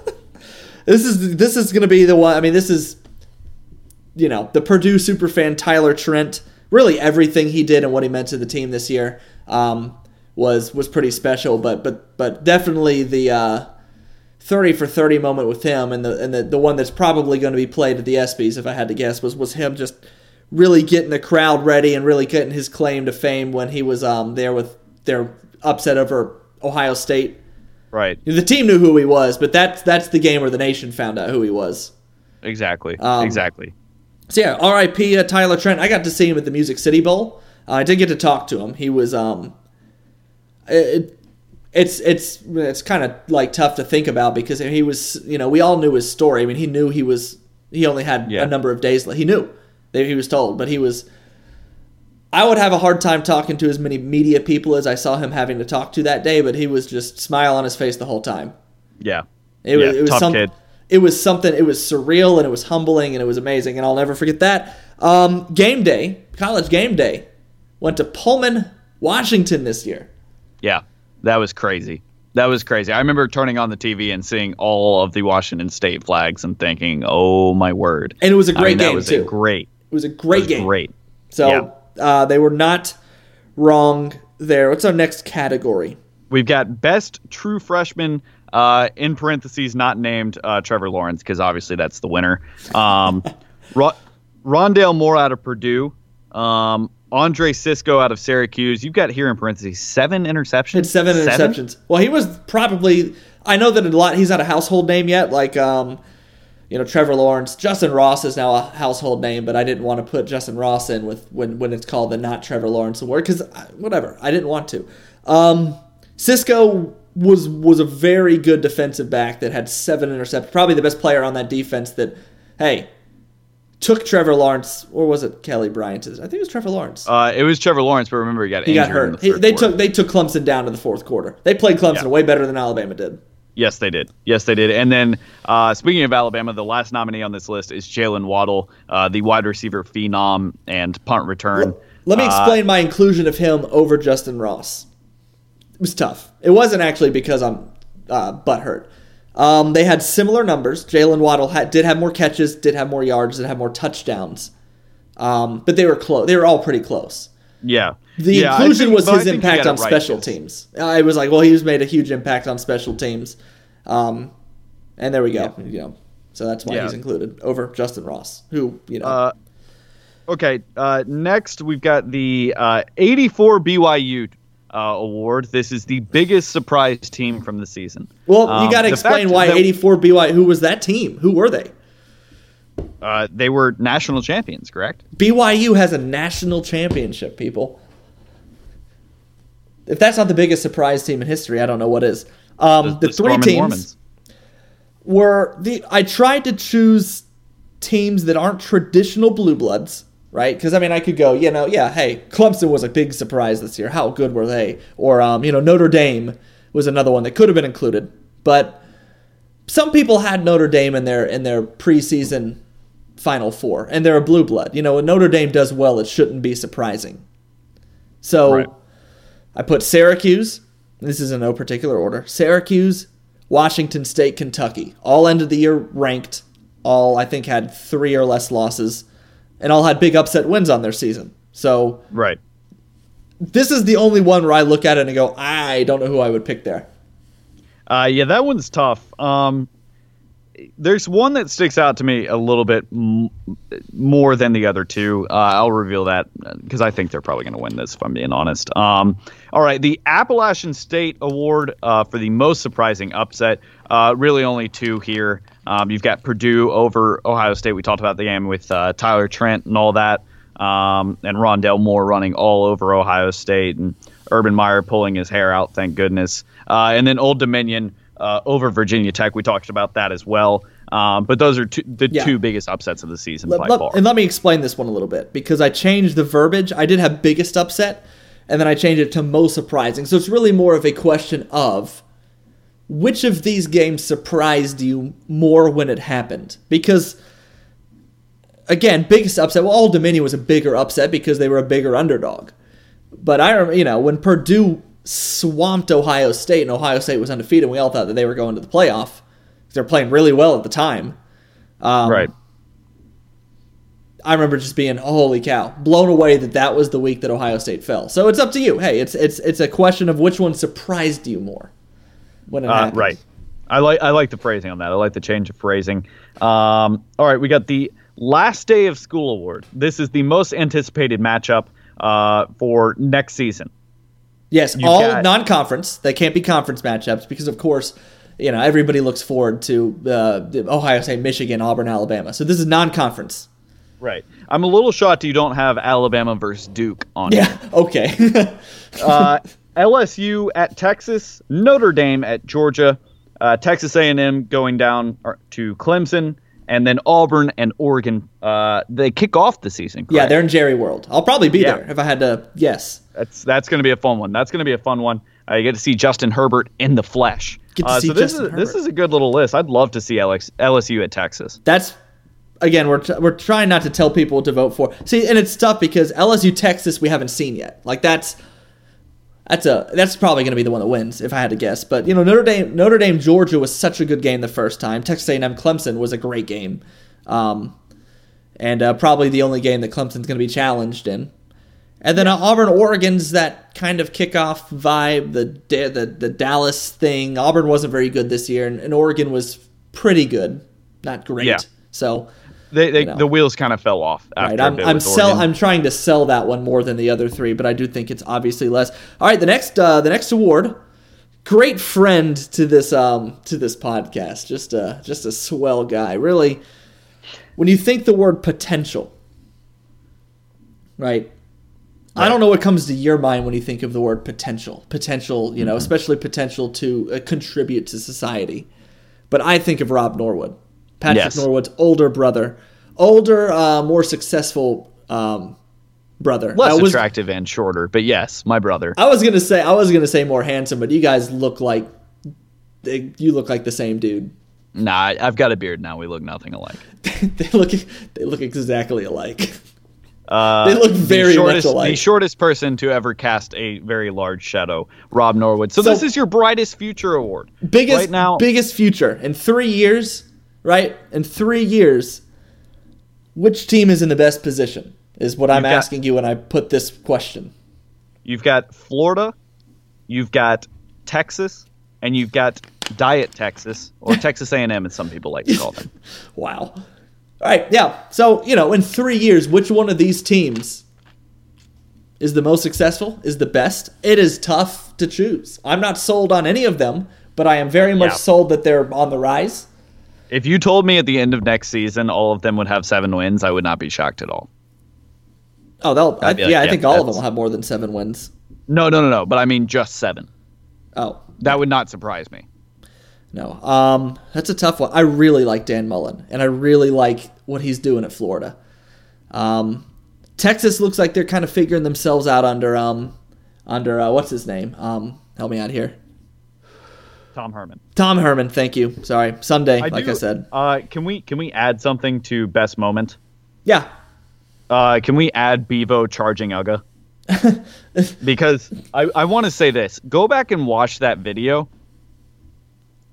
this is this is going to be the one. I mean, this is you know the Purdue superfan Tyler Trent. Really, everything he did and what he meant to the team this year um, was was pretty special. But but but definitely the. Uh, 30 for 30 moment with him and the and the, the one that's probably going to be played at the ESPYs if I had to guess was was him just really getting the crowd ready and really getting his claim to fame when he was um there with their upset over Ohio State. Right. The team knew who he was, but that's that's the game where the nation found out who he was. Exactly. Um, exactly. So yeah, R.I.P. Uh, Tyler Trent. I got to see him at the Music City Bowl. Uh, I did get to talk to him. He was um, it, it's it's it's kind of like tough to think about because he was you know we all knew his story. I mean he knew he was he only had Yeah. a number of days. He knew that he was told, but he was. I would have a hard time talking to as many media people as I saw him having to talk to that day, but he was just smile on his face the whole time. Yeah. It Yeah, was, it was some, kid. It was something. It was surreal and it was humbling and it was amazing, and I'll never forget that. Um, game day, college game day, went to Pullman, Washington this year. Yeah, that was crazy. That was crazy. I remember turning on the TV and seeing all of the Washington State flags and thinking, "Oh my word!" And it was a great mean, that game, was too. A great, It was a it great was game. great. So uh, they were not wrong there. What's our next category? We've got best true freshman uh, in parentheses not named uh, Trevor Lawrence because obviously that's the winner. Um, Ro- Rondale Moore out of Purdue. Um, Andre Cisco out of Syracuse. You've got here in parentheses seven interceptions. Had seven interceptions. Well, he was probably. I know that a lot. He's not a household name yet. Like, um, you know, Trevor Lawrence, Justyn Ross is now a household name, but I didn't want to put Justyn Ross in with when when it's called the not Trevor Lawrence award because whatever. I didn't want to. Um, Cisco was was a very good defensive back that had seven interceptions. Probably the best player on that defense. That hey, took Trevor Lawrence, or was it Kelly Bryant? I think it was Trevor Lawrence. Uh, it was Trevor Lawrence, but remember he got he got hurt. the He, they quarter. took they took Clemson down to the fourth quarter. They played Clemson Yeah. way better than Alabama did. Yes, they did. Yes, they did. And then, uh, speaking of Alabama, the last nominee on this list is Jaylen Waddle, uh, the wide receiver phenom and punt return. Let me Uh, explain my inclusion of him over Justyn Ross. It was tough. It wasn't actually because I'm uh, butthurt. Um, they had similar numbers. Jaylen Waddle had, did have more catches, did have more yards, did have more touchdowns. Um, but they were close. They were all pretty close. Yeah. The Yeah, inclusion think- was his impact on right, special teams. I was like, well, he's made a huge impact on special teams. Um, and there we go. You know, so that's why Yeah. he's included over Justyn Ross, who you know. Uh, okay. Uh, next, we've got the uh, 84 BYU uh, award. This is the biggest surprise team from the season. well, you um, got to the explain why 84 BYU. Who was that team? Who were they? Uh, they were national champions, correct? BYU has a national championship, people. If that's not the biggest surprise team in history, I don't know what is. Um, the, three Storm and teams Mormons. were the. I tried to choose teams that aren't traditional blue bloods, right? Because I mean, I could go, you know, yeah, hey, Clemson was a big surprise this year. How good were they? Or um, you know, Notre Dame was another one that could have been included, but some people had Notre Dame in their in their preseason Final Four, and they're a blue blood. You know, when Notre Dame does well, it shouldn't be surprising. So, Right. I put Syracuse. This is in no particular order. Syracuse, Washington State, Kentucky. All end of the year ranked. All I think had three or less losses, and all had big upset wins on their season. So Right. this is the only one where I look at it and go, I don't know who I would pick there. Uh, yeah, that one's tough. Um, there's one that sticks out to me a little bit m- more than the other two. Uh, I'll reveal that because I think they're probably going to win this, if I'm being honest. Um, all right, the Appalachian State Award uh, for the most surprising upset. Uh, really, only two here. Um, you've got Purdue over Ohio State. We talked about the game with uh, Tyler Trent and all that, um, and Rondale Moore running all over Ohio State, and Urban Meyer pulling his hair out. Thank goodness. Uh, and then Old Dominion uh, over Virginia Tech. We talked about that as well. Um, but those are two, the Yeah. two biggest upsets of the season Let- by let- far. and let me explain this one a little bit because I changed the verbiage. I did have biggest upset, and then I changed it to most surprising. So it's really more of a question of which of these games surprised you more when it happened? Because again, biggest upset. Well, Old Dominion was a bigger upset because they were a bigger underdog. But I remember, you know, when Purdue swamped Ohio State and Ohio State was undefeated, and we all thought that they were going to the playoff. They're playing really well at the time. Um, right. I remember just being holy cow, blown away that that was the week that Ohio State fell. So it's up to you. Hey, it's it's it's a question of which one surprised you more when it Uh, right. I like I like the phrasing on that. I like the change of phrasing. Um, all right, we got the last day of school award. This is the most anticipated matchup uh, for next season. Yes, You all got- non-conference. They can't be conference matchups because, of course, you know everybody looks forward to uh, Ohio State, Michigan, Auburn, Alabama. So this is non-conference. Right. I'm a little shocked you don't have Alabama versus Duke on. here. Yeah. Okay. uh, LSU at Texas, Notre Dame at Georgia, uh, Texas A&M going down to Clemson, and then Auburn and Oregon. Uh, they kick off the season. yeah, they're in Jerry World. I'll probably be Yeah. there if I had to. Yes. That's that's going to be a fun one. That's going to be a fun one. Uh, you get to see Justin Herbert in the flesh. Get to uh, see so this Justin is this is a good little list. I'd love to see LX, LSU at Texas. that's again we're, t- we're trying not to tell people what to vote for see and it's tough because lsu texas we haven't seen yet like that's that's a that's probably going to be the one that wins if i had to guess. But you know notre dame notre dame georgia was such a good game the first time. Texas a&m clemson was a great game. Um, and uh, probably the only game that clemson's going to be challenged in. And then uh, auburn oregon's that kind of kickoff vibe the, the the dallas thing. Auburn wasn't very good this year and, and oregon was pretty good. Not great. Yeah. so they, they You know. the wheels kind of fell off after Right, I'm I'm sell Oregon. I'm trying to sell that one more than the other three, but I do think it's obviously less. All right, the next uh, the next award, great friend to this um to this podcast, just a just a swell guy. Really, when you think the word potential, right? I don't know what comes to your mind when you think of the word potential. Potential, you know, Mm-hmm. especially potential to uh, contribute to society. But I think of Rob Norwood, Patrick Yes. Norwood's older brother, older, uh, more successful um, brother. less was, attractive and shorter, but yes, my brother. I was gonna say I was gonna say more handsome, but you guys look like they, you look like the same dude. Nah, I've got a beard now. We look nothing alike. they look they look exactly alike. Uh, They look very the much alike. The shortest person to ever cast a very large shadow, Rob Norwood. So, So- this is your brightest future award. biggest right now. biggest future in three years, right? In three years, which team is in the best position? Is what I'm got- asking you when I put this question. You've got Florida, you've got Texas, and you've got Diet Texas, or Texas A&M, as some people like to call them. Wow. All right, yeah. So you know, in three years, which one of these teams is the most successful? Is the best? It is tough to choose. I'm not sold on any of them, but I am very much Yeah. sold that they're on the rise. If you told me at the end of next season all of them would have seven wins, I would not be shocked at all. Oh, they'll. I, like, yeah, I think all of them will have more than seven wins. No, no, no, no. But I mean just seven. Oh, That would not surprise me. No, um, that's a tough one. I really like Dan Mullen, and I really like what he's doing at Florida. Um, Texas looks like they're kind of figuring themselves out under um, under uh, what's his name? Um, help me out here. Tom Herman. Tom Herman. Thank you. Sorry, Sunday, I like do- I said. Uh, can we can we add something to best moment? Yeah, Uh, can we add Bevo charging Uga? because I, I want to say this. Go back and watch that video.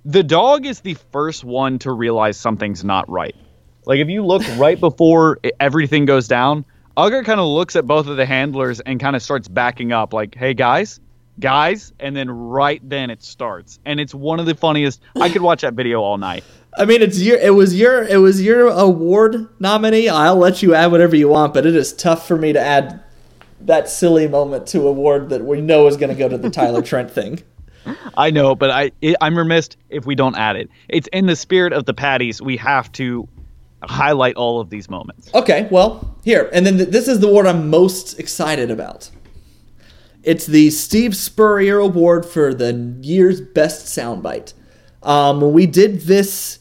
The dog is the first one to realize something's not right. Like if you look right before everything goes down, Uga kind of looks at both of the handlers and kind of starts backing up, like, "Hey guys, guys," and then right then it starts, and it's one of the funniest. I could watch that video all night. I mean it's your it was your it was your award nominee. I'll let you add whatever you want, but it is tough for me to add that silly moment to award that we know is going to go to the Tyler Trent thing. I know, but I it, I'm remiss if we don't add it. It's in the spirit of the patties. We have to highlight all of these moments. Okay, well, here. And then th- this is the award I'm most excited about. It's the Steve Spurrier Award for the year's best soundbite. Um, we did this.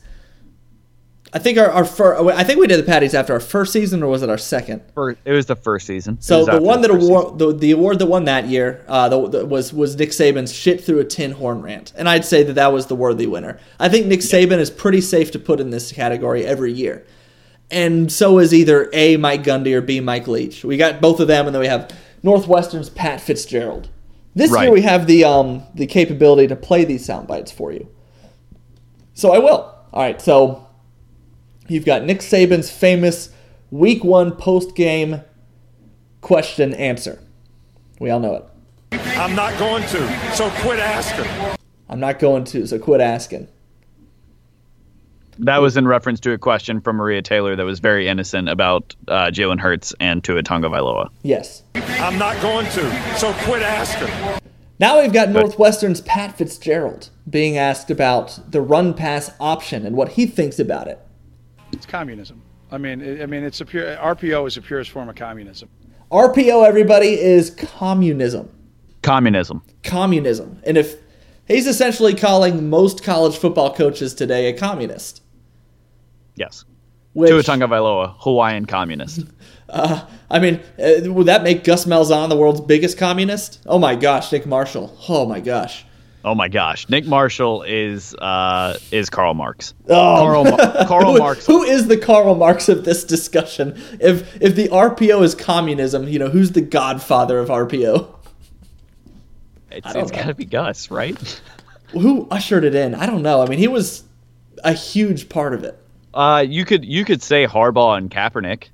I think our, our fir- I think we did the patties after our first season, or was it our second? First, it was the first season. So the one that award the, the award that won that year uh, the, the, was was Nick Saban's shit through a tin horn rant, and I'd say that that was the worthy winner. I think Nick Saban is pretty safe to put in this category every year, and so is either A Mike Gundy or B Mike Leach. We got both of them, and then we have Northwestern's Pat Fitzgerald. This Right. year we have the um the capability to play these sound bites for you. So I will. All right, so you've got Nick Saban's famous Week One post game question answer. We all know it. I'm not going to, so quit asking. I'm not going to, so quit asking. That was in reference to a question from Maria Taylor that was very innocent about uh, Jalen Hurts and Tua Tagovailoa. Yes. I'm not going to, so quit asking. Now we've got Northwestern's Pat Fitzgerald being asked about the run pass option and what he thinks about it. It's communism. I mean, it, I mean, it's a pure RPO is the purest form of communism. RPO, everybody, is communism. Communism. Communism. And if he's essentially calling most college football coaches today a communist. Yes. Which, Tua Tagovailoa, Hawaiian communist. I mean, uh, would that make Gus Malzahn the world's biggest communist? Oh my gosh, Nick Marshall. Oh my gosh. Oh my gosh, Nick Marshall is uh, is Karl Marx. Oh. Karl, Karl Who- Marx. Who is the Karl Marx of this discussion? If if the RPO is communism, you know who's the godfather of RPO? It's, it's got to be Gus, right? Who ushered it in? I don't know. I mean, he was a huge part of it. Uh, you could you could say Harbaugh and Kaepernick.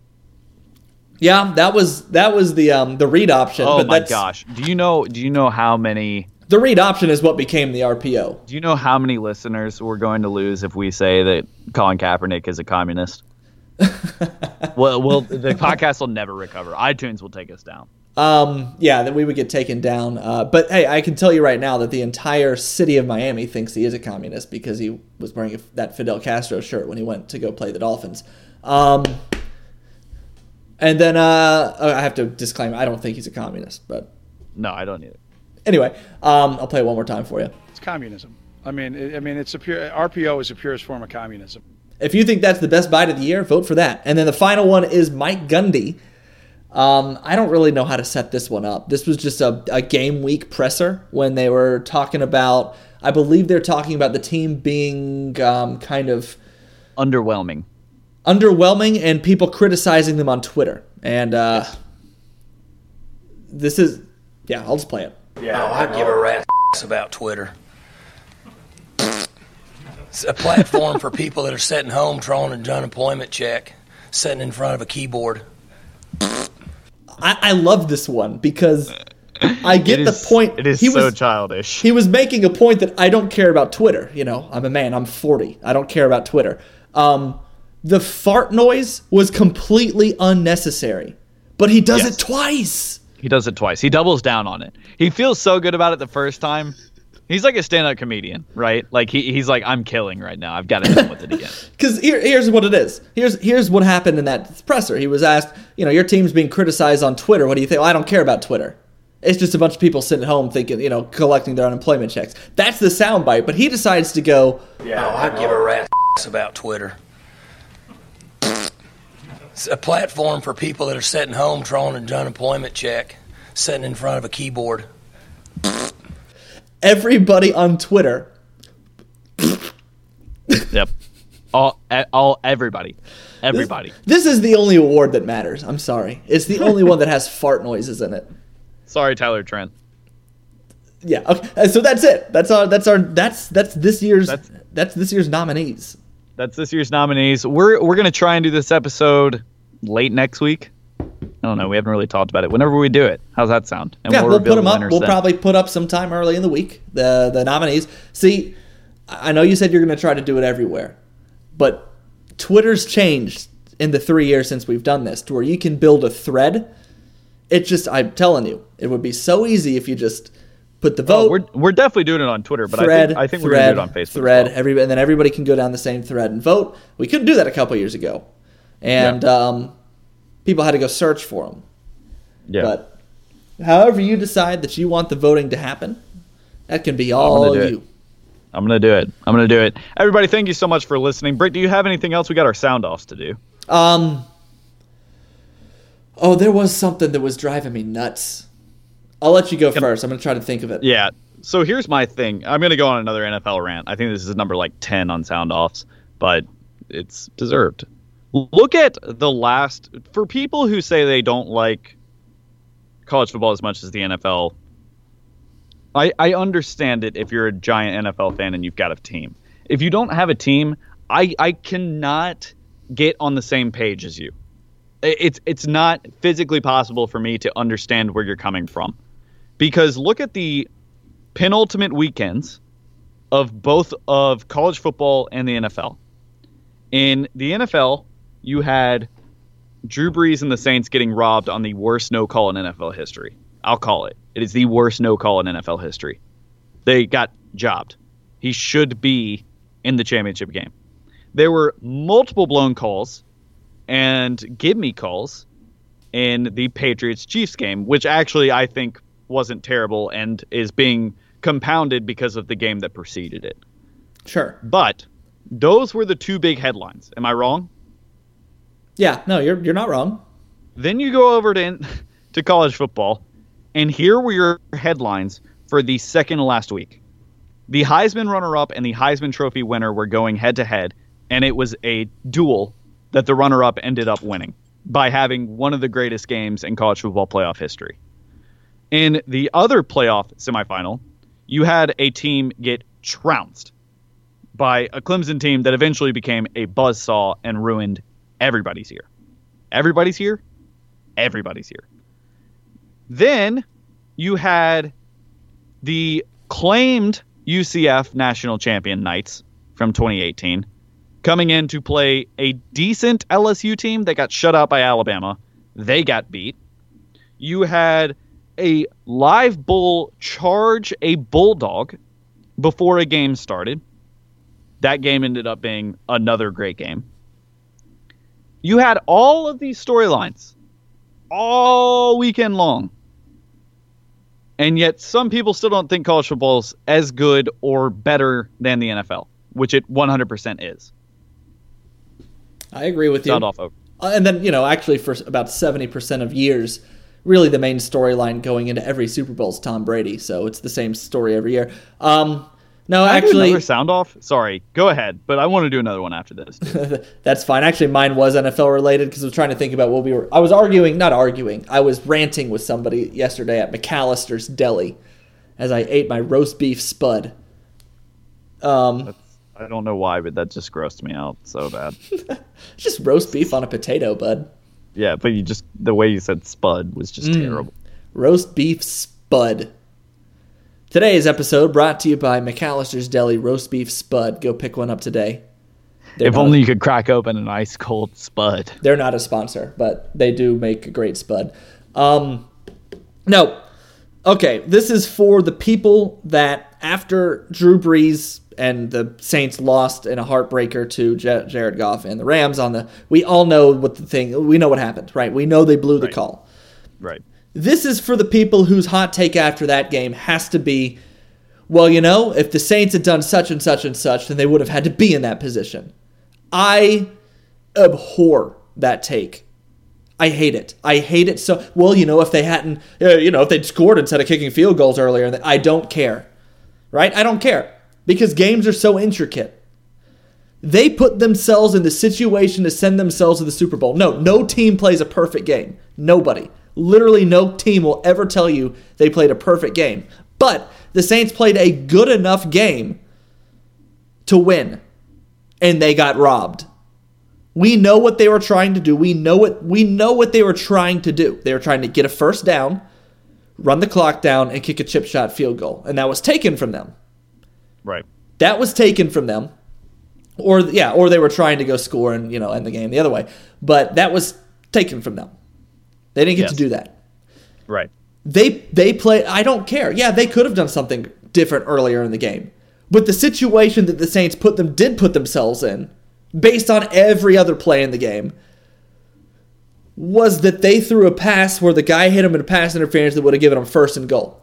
Yeah, that was that was the um the read option. Oh but my that's, gosh, do you know do you know how many the read option is what became the RPO. do you know how many listeners we're going to lose if we say that Colin Kaepernick is a communist? well, well, the podcast will never recover. iTunes will take us down. Um, yeah, that we would get taken down. Uh, but hey, I can tell you right now that the entire city of Miami thinks he is a communist because he was wearing a, that Fidel Castro shirt when he went to go play the Dolphins. Um, and then uh, oh, I have to disclaim I don't think he's a communist, but No, I don't need it. anyway, um, I'll play it one more time for you. It's communism. I mean, it, I mean, it's a pure RPO is the purest form of communism. If you think that's the best bite of the year, vote for that. And then the final one is Mike Gundy. Um, I don't really know how to set this one up. This was just a, a game week presser when they were talking about, I believe they're talking about the team being um, kind of Underwhelming. underwhelming and people criticizing them on Twitter. And uh, this is, yeah, I'll just play it. Oh, I give a rat's about Twitter. It's a platform for people that are sitting home drawing an unemployment check, sitting in front of a keyboard. I, I love this one because I get It the point. It is he so was, childish. he was making a point that I don't care about Twitter. You know, I'm a man. I'm 40. I don't care about Twitter. Um, the fart noise was completely unnecessary, but he does Yes. it twice. He does it twice. He doubles down on it. He feels so good about it the first time. He's like a stand-up comedian, right? Like he, he's like, I'm killing right now. I've got to hit with it again. Because here, here's what it is. Here's here's what happened in that presser. He was asked, you know, your team's being criticized on Twitter. What do you think? Well, I don't care about Twitter. It's just a bunch of people sitting at home thinking, you know, collecting their unemployment checks. That's the soundbite. But he decides to go, Oh, I give a rat's about Twitter. It's a platform for people that are sitting home drawing an unemployment check, sitting in front of a keyboard. Everybody on Twitter Yep. All, all, everybody, everybody. This is the only award that matters. I'm sorry. It's the only one that has fart noises in it. Sorry, Tyler Trent. Yeah. Okay. uh, So that's it. That's our. That's our. That's that's this year's. That's, That's- this year's nominees. That's this year's nominees. We're we're gonna try and do this episode late next week. I don't know. We haven't really talked about it. Whenever we do it, how's that sound? And yeah, we'll reveal put them the up. We'll then. probably put up sometime early in the week the the nominees. See, I know you said you're going to try to do it everywhere, but Twitter's changed in the three years since we've done this to where you can build a thread. It just, I'm telling you, it would be so easy if you just put the vote. Oh, we're we're definitely doing it on Twitter, but thread, I think I think we're gonna do it on Facebook. Thread, well. every, and then everybody can go down the same thread and vote. We couldn't do that a couple years ago, and Yeah. um, people had to go search for them. Yeah. But however you decide that you want the voting to happen, that can be all do it. you. I'm gonna do it. I'm gonna do it. Everybody, thank you so much for listening. Britt, do you have anything else? We got our sound offs to do. Um. Oh, there was something that was driving me nuts. I'll let you go first. I'm gonna try to think of it. Yeah. So here's my thing. I'm gonna go on another NFL rant. I think this is number like ten on sound offs, but it's deserved. Look at the last for people who say they don't like college football as much as the NFL. I, I understand it if you're a giant NFL fan and you've got a team. If you don't have a team, I, I cannot get on the same page as you. It's it's not physically possible for me to understand where you're coming from. Because look at the penultimate weekends of both of college football and the NFL. In the NFL, you had Drew Brees and the Saints getting robbed on the worst no call in NFL history. I'll call it. It is the worst no call in NFL history. They got jobbed. He should be in the championship game. There were multiple blown calls and give me calls in the Patriots Chiefs game, which actually I think wasn't terrible and is being compounded because of the game that preceded it. Sure. But those were the two big headlines. Am I wrong? Yeah. No, you're you're not wrong. Then you go over to to college football, and here were your headlines for the second last week. The Heisman runner-up and the Heisman Trophy winner were going head to head, and it was a duel that the runner-up ended up winning by having one of the greatest games in college football playoff history. In the other playoff semifinal, you had a team get trounced by a Clemson team that eventually became a buzzsaw and ruined everybody's here. Everybody's here. Everybody's here. Then you had the claimed UCF national champion Knights from 2018 coming in to play a decent LSU team that got shut out by Alabama. They got beat. You had a live bull charge a bulldog before a game started. That game ended up being another great game. You had all of these storylines all weekend long. And yet, some people still don't think college football is as good or better than the NFL, which it 100% is. I agree with you. Sound off over. Uh, and then, you know, actually, for about 70% of years, really the main storyline going into every Super Bowl is Tom Brady. So it's the same story every year. Um, no, Can actually, another sound off. Sorry, go ahead. But I want to do another one after this. that's fine. Actually, mine was NFL related because I was trying to think about what we were. I was arguing, not arguing. I was ranting with somebody yesterday at McAlister's Deli as I ate my roast beef spud. Um, I don't know why, but that just grossed me out so bad. just roast beef on a potato, bud. Yeah, but you just the way you said spud was just Mm. terrible. Roast beef spud. Today's episode brought to you by McAlister's Deli Roast Beef Spud. Go pick one up today. They're if only you could crack open an ice cold spud. They're not a sponsor, but they do make a great spud. Um, no. Okay, this is for the people that after Drew Brees and the Saints lost in a heartbreaker to J- Jared Goff and the Rams on the. We all know what the thing. We know what happened, right? We know they blew the Right. call. Right. This is for the people whose hot take after that game has to be, well, you know, if the Saints had done such and such and such, then they would have had to be in that position. I abhor that take. I hate it. I hate it so. Well, you know, if they hadn't, uh, you know, if they'd scored instead of kicking field goals earlier, I don't care, right? I don't care because games are so intricate. They put themselves in the situation to send themselves to the Super Bowl. No, no team plays a perfect game. Nobody. Literally, no team will ever tell you they played a perfect game. But the Saints played a good enough game to win, and they got robbed. We know what they were trying to do. We know what we know what they were trying to do. They were trying to get a first down, run the clock down, and kick a chip shot field goal, and that was taken from them. Right. That was taken from them. Or yeah, or they were trying to go score and you know end the game the other way. But that was taken from them. They didn't get Yes. to do that. Right. They they play I don't care. Yeah, they could have done something different earlier in the game. But the situation that the Saints put them did put themselves in, based on every other play in the game, was that they threw a pass where the guy hit him in a pass interference that would have given them first and goal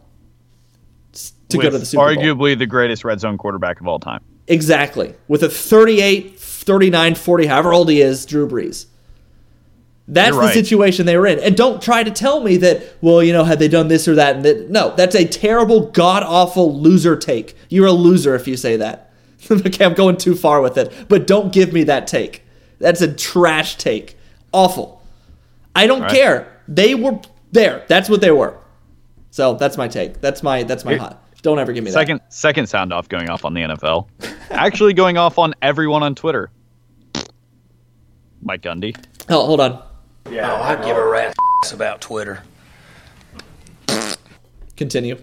to go to the Super Bowl. arguably the greatest red zone quarterback of all time. Exactly. With a 38, 39, 40, however old he is, Drew Brees. That's You're the situation they were in. And don't try to tell me that, well, you know, had they done this or that and that. No, that's a terrible, god awful loser take. You're a loser if you say that. okay, I'm going too far with it. But don't give me that take. That's a trash take. Awful. I don't right. care. They were there. That's what they were. So that's my take. That's my that's my Here- hot. Don't ever give me that. Second second sound off going off on the NFL. Actually going off on everyone on Twitter. Mike Gundy. Oh, hold on. Oh, I'd give a rat's about Twitter. Continue.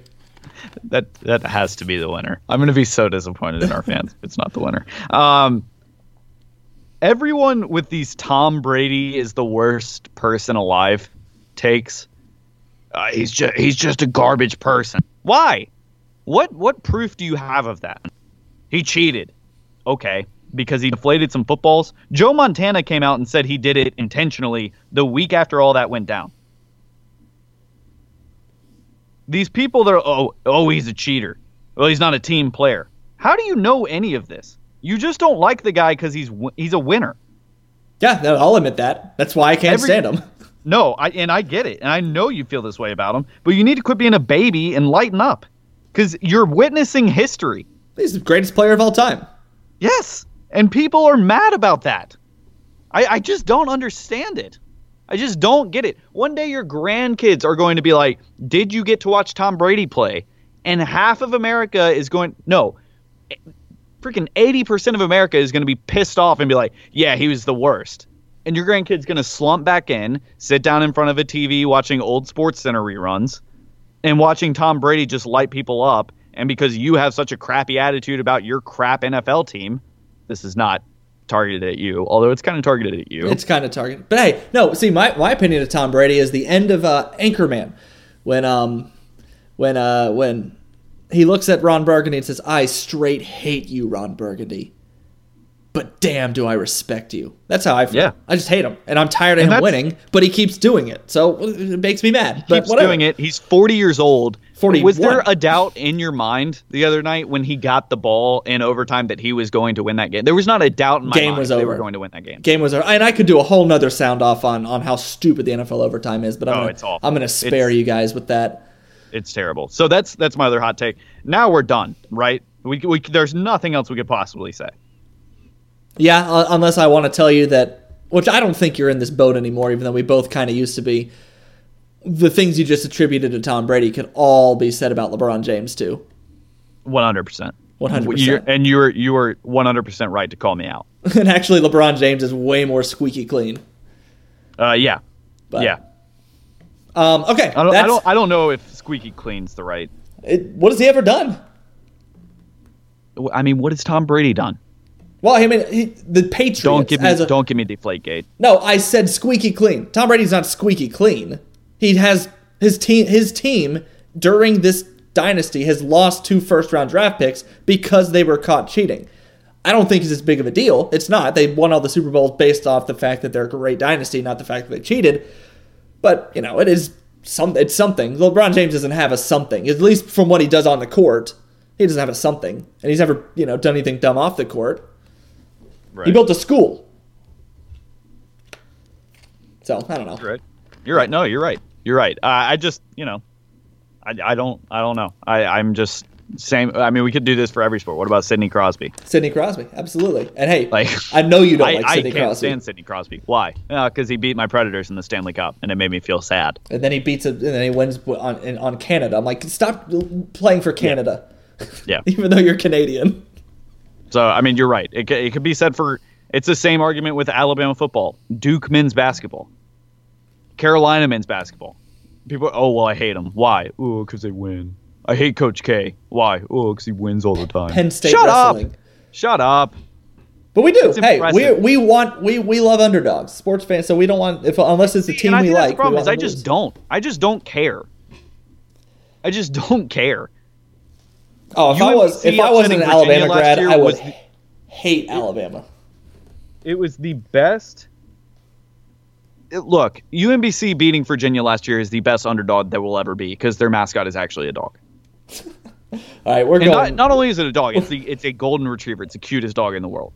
That that has to be the winner. I'm going to be so disappointed in our fans if it's not the winner. Um, everyone with these Tom Brady is the worst person alive takes. Uh, he's just he's just a garbage person. Why? What what proof do you have of that? He cheated. Okay, because he deflated some footballs. Joe Montana came out and said he did it intentionally the week after all that went down. These people that are oh oh he's a cheater. Well, he's not a team player. How do you know any of this? You just don't like the guy because he's he's a winner. Yeah, I'll admit that. That's why I can't Every- stand him. No, I and I get it, and I know you feel this way about him, but you need to quit being a baby and lighten up, because you're witnessing history. He's the greatest player of all time. Yes, and people are mad about that. I, I just don't understand it. I just don't get it. One day your grandkids are going to be like, "Did you get to watch Tom Brady play?" And half of America is going, "No." Eh, freaking 80% of America is going to be pissed off and be like, "Yeah, he was the worst." And your grandkid's going to slump back in, sit down in front of a TV watching old Sports Center reruns and watching Tom Brady just light people up. And because you have such a crappy attitude about your crap NFL team, this is not targeted at you, although it's kind of targeted at you. It's kind of targeted. But hey, no, see, my, my opinion of Tom Brady is the end of uh, Anchorman. When um when uh when he looks at Ron Burgundy and says, I straight hate you, Ron Burgundy. But damn, do I respect you. That's how I feel. Yeah. I just hate him. And I'm tired of And him winning, but he keeps doing it. So it makes me mad. But keeps whatever. doing it. He's 40 years old. 41. Was there a doubt in your mind the other night when he got the ball in overtime that he was going to win that game? There was not a doubt in my Game mind was they were over. going to win that game. Game was over. And I could do a whole nother sound off on, on how stupid the NFL overtime is, but I'm Oh, gonna, it's awful. I'm going to spare It's- you guys with that. It's terrible. So that's that's my other hot take. Now we're done, right? We, we there's nothing else we could possibly say. Yeah, unless I want to tell you that, which I don't think you're in this boat anymore, even though we both kind of used to be. The things you just attributed to Tom Brady could all be said about LeBron James too. 100%. 100%. And you were you were 100% right to call me out. and actually, LeBron James is way more squeaky clean. Uh, yeah. But, yeah. Um, okay. I don't, I don't I don't know if squeaky clean's the right. it- what has he ever done? I mean, what has Tom Brady done? Well, I mean, he, the Patriots. Don't give me a, don't give me Deflategate. No, I said squeaky clean. Tom Brady's not squeaky clean. He has his team. His team during this dynasty has lost two first round draft picks because they were caught cheating. I don't think it's as big of a deal. It's not. They won all the Super Bowls based off the fact that they're a great dynasty, not the fact that they cheated. But you know, it is some. It's something. LeBron James doesn't have a something. At least from what he does on the court, he doesn't have a something, and he's never you know done anything dumb off the court. Right. He built a school. So I don't know. You're right. You're right. No, you're right. You're right. Uh, I just, you know, I, I don't, I don't know. I, I'm just same. I mean, we could do this for every sport. What about Sidney Crosby? Sidney Crosby, absolutely. And hey, Like, I know you don't I, like I can't Crosby. stand Sidney Crosby. Why? Because he beat my Predators in the Stanley Cup, and it made me feel sad. And then he beats it, and then he wins on in, on Canada. I'm like, stop playing for Canada, Yeah. even though you're Canadian. So, I mean, you're right. It, it could be said for. It's the same argument with Alabama football, Duke men's basketball, Carolina men's basketball. People, oh well, I hate them. Why? Oh, because they win. I hate Coach K. Why? Oh, because he wins all the time. Penn State Shut wrestling. up. Shut up. But we do. It's Hey, we impressive. we want we we love underdogs, sports fans. So we don't want if unless it's a team we like. the problem is I just lose. don't. I just don't care. I just don't care. Oh, if I was if I wasn't an Alabama grad, I would the- hate Alabama. It was the best. It- look, UMBC beating Virginia last year is the best underdog that will ever be because their mascot is actually a dog. All right, we're And not, going. not only is it a dog, it's the it's a golden retriever. It's the cutest dog in the world.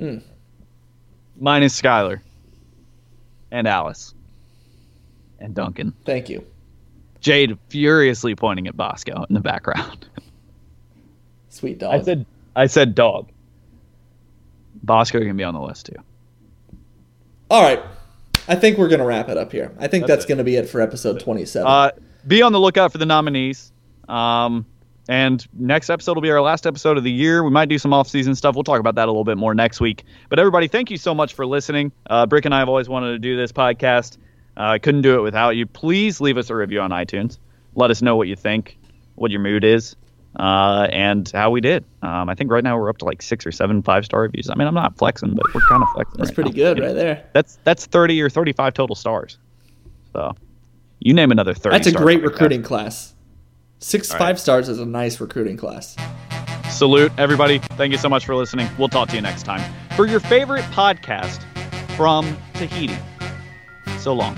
Hmm. Mine is Skylar. And Alice. And Duncan. Thank you. Jade furiously pointing at Bosco in the background. Sweet dog. I said I said dog. Bosco can be on the list too. All right. I think we're going to wrap it up here. I think That's that's, going to be it for episode 27. Uh, be on the lookout for the nominees. Um, and next episode will be our last episode of the year. We might do some off-season stuff. We'll talk about that a little bit more next week. But everybody, thank you so much for listening. Uh, Brick and I have always wanted to do this podcast. Uh, I couldn't do it without you. Please leave us a review on iTunes. Let us know what you think, what your mood is, uh, and how we did. Um, I think right now we're up to like six or seven five-star reviews. I mean, I'm not flexing, but we're kind of flexing. that's right pretty now. good right there. That's that's 30 or 35 total stars. So you name another 30. That's a great that. recruiting class. Six All five right. stars is a nice recruiting class. Salute, everybody. Thank you so much for listening. We'll talk to you next time. For your favorite podcast from Tahiti. So long.